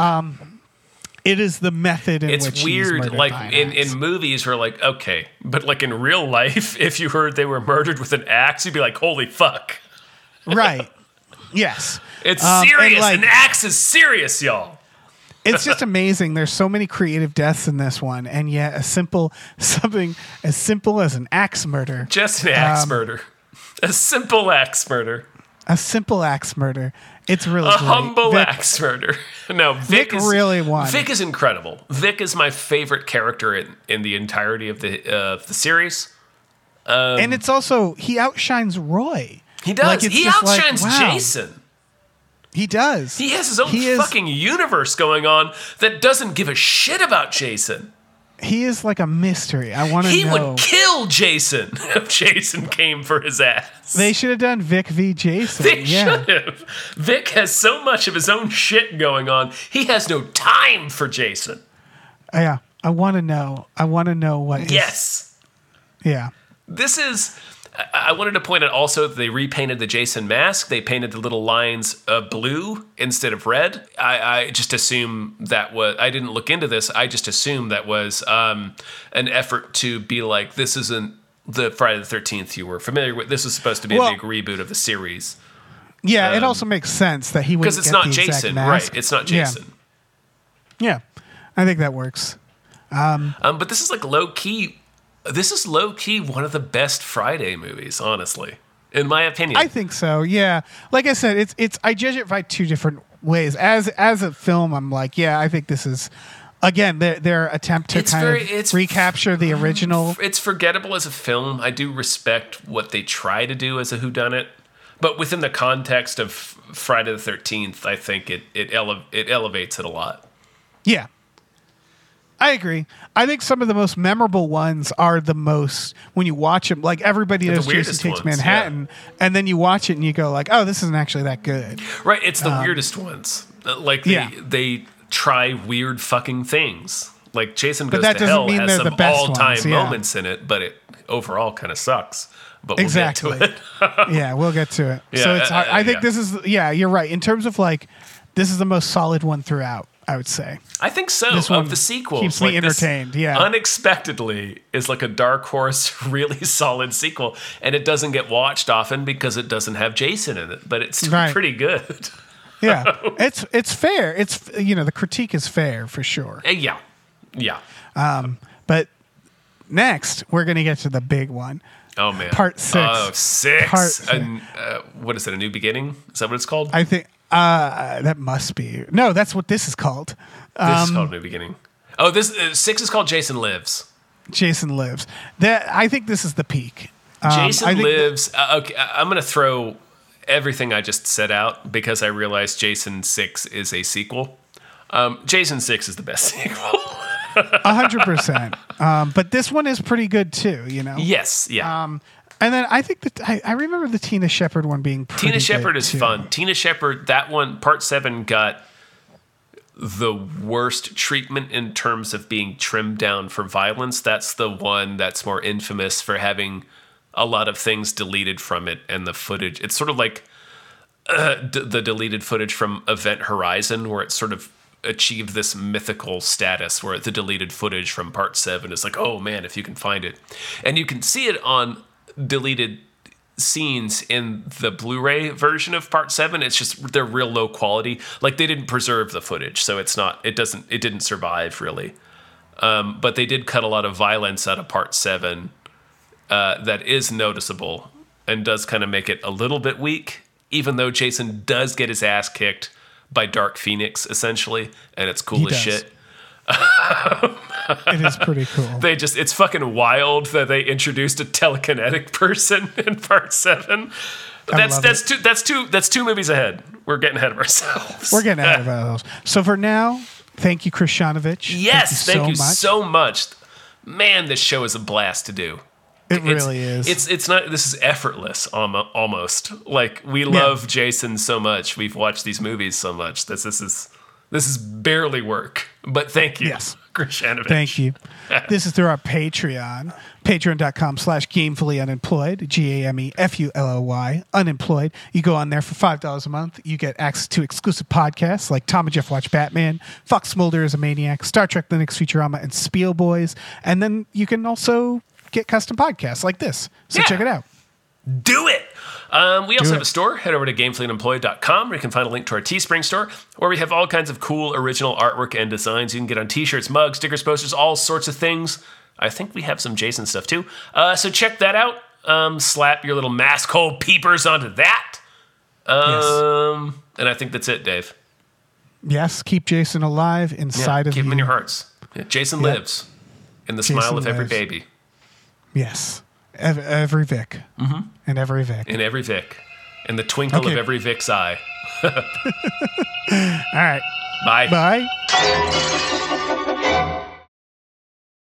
It is the method in which it's he's weird. Like in, in movies, we're like, okay, but like in real life, if you heard they were murdered with an axe, you'd be like, holy fuck. right. Yes. It's Um, serious. like- an axe is serious, y'all. It's just amazing. There's so many creative deaths in this one, and yet a simple something as simple as an axe murder. Just an axe Um, murder. A simple axe murder. A simple axe murder. It's really A great. humble Vic- axe murder. No, Vic, Vic is, really won. Vic is incredible. Vic is my favorite character in, in the entirety of the uh, the series. and it's also he outshines Roy. He does. Like, he just like, outshines wow. Jason. He does. He has his own He is- fucking universe going on that doesn't give a shit about Jason. He is like a mystery. I want to He know. would kill Jason if Jason came for his ass. they should have done Vic v. Jason. They yeah. should have. Vic has so much of his own shit going on. He has no time for Jason. Yeah. I want to know. I want to know what. his- Yes. Yeah. This is. I I wanted to point out also that they repainted the Jason mask. They painted the little lines uh, blue instead of red. I, I just assume that was. I didn't look into this. I just assume that was um, an effort to be like this isn't the Friday the Thirteenth you were familiar with. This is supposed to be Well- a big reboot of the series Yeah. it also makes sense that he would because Um, it's not Jason, right? It's not Jason. Yeah. I think that works. Um, but this is like low key. This is low key one of the best Friday movies, honestly, in my opinion. I think so. Yeah. Like I said, it's it's I judge it by two different ways. As as a film, I'm like, yeah, I think this is again their their attempt to It's kind very- of recapture the original. it's forgettable as a film. I do respect what they try to do as a whodunit, but within the context of Friday the Thirteenth, I think it it ele- it elevates it a lot. Yeah. I agree. I think some of the most memorable ones are the most when you watch them. Like everybody knows Jason Takes ones, Manhattan, and then you watch it and you go like, "Oh, this isn't actually that good." Right? It's the weirdest ones. Uh, Like they Um, yeah. they try weird fucking things. Like Jason Goes that to doesn't Hell mean has some all time yeah. moments in it, but it overall kind of sucks. But we'll exactly. get to it. yeah, we'll get to it. so Yeah, it's. uh, hard. I think yeah. this is. Yeah, you're right. In terms of like, this is the most solid one throughout. I would say. I think so. This one of the sequels, keeps me like this entertained, yeah. unexpectedly is like a dark horse, really solid sequel, and it doesn't get watched often because it doesn't have Jason in it, but it's still Right. pretty good. Yeah, it's it's fair. It's you know the critique is fair for sure. Uh, yeah, yeah. But next we're gonna get to the big one. Oh man, Part six. Oh, six. Part six. And, uh, what is it? A new beginning? Is that what it's called? I think uh, that must be no. That's what this is called. this is um, called new beginning. Oh, this uh, six is called Jason Lives. Jason lives. That I think this is the peak. Um, Jason lives. uh, okay, I'm going to throw everything I just set out because I realized Jason Six is a sequel. Um, Jason Six is the best sequel. A hundred percent. Um, but this one is pretty good too. You know. yes, yeah. Um, and then I think that I, I remember the Tina Shepard one being pretty Tina Shepard is too. fun. Tina Shepard, that one, part seven, got the worst treatment in terms of being trimmed down for violence. That's the one that's more infamous for having a lot of things deleted from it and the footage. It's sort of like uh, d- the deleted footage from Event Horizon, where it sort of achieved this mythical status where the deleted footage from part seven is like, oh man, if you can find it. And you can see it on deleted scenes in the Blu-ray version of part 7 it's just they're real low quality. Like they didn't preserve the footage so it's not it doesn't it didn't survive really. Um, but they did cut a lot of violence out of part 7 uh, that is noticeable and does kind of make it a little bit weak even though Jason does get his ass kicked by Dark Phoenix essentially and it's cool He as does. shit It is pretty cool. they just it's fucking wild that they introduced a telekinetic person in part seven. That's love that's two that's two that's two movies ahead. We're getting ahead of ourselves. We're getting ahead of ourselves. So for now, thank you, Yes, Krishanovich. thank you, much. so much. Man, this show is a blast to do. It It's- really is. It's it's not. This is effortless, almost. Like we love Jason so much. We've watched these movies so much. This this is this is barely work. But thank you, Yes. Krishanovich. Thank you. this is through our Patreon, patreon.com slash gamefully unemployed, G A M E F U L L Y, unemployed. You go on there for $5 a month. You get access to exclusive podcasts like Tom and Jeff Watch Batman, Fox Mulder is a Maniac, Star Trek The Next Futurama, and Spiel Boys. And then you can also get custom podcasts like this. So Yeah. check it out. Do it. Um, we also have a store. Head over to gamefullyunemployed.com where you can find a link to our Teespring store where we have all kinds of cool original artwork and designs. You can get on t-shirts, mugs, stickers, posters, all sorts of things. I think we have some Jason stuff too. Uh, so check that out. Um, slap your little mask hole peepers onto that. Um, And I think that's it, Dave. Yes, keep Jason alive Yeah, inside of keep you. them in your hearts. Yeah, Jason Yeah. lives in the Jason smile of every baby, Yes. Ev- every Vic. Mm-hmm. And every Vic. in every Vic, in the twinkle Okay. of every Vic's eye. All right. Bye. Bye.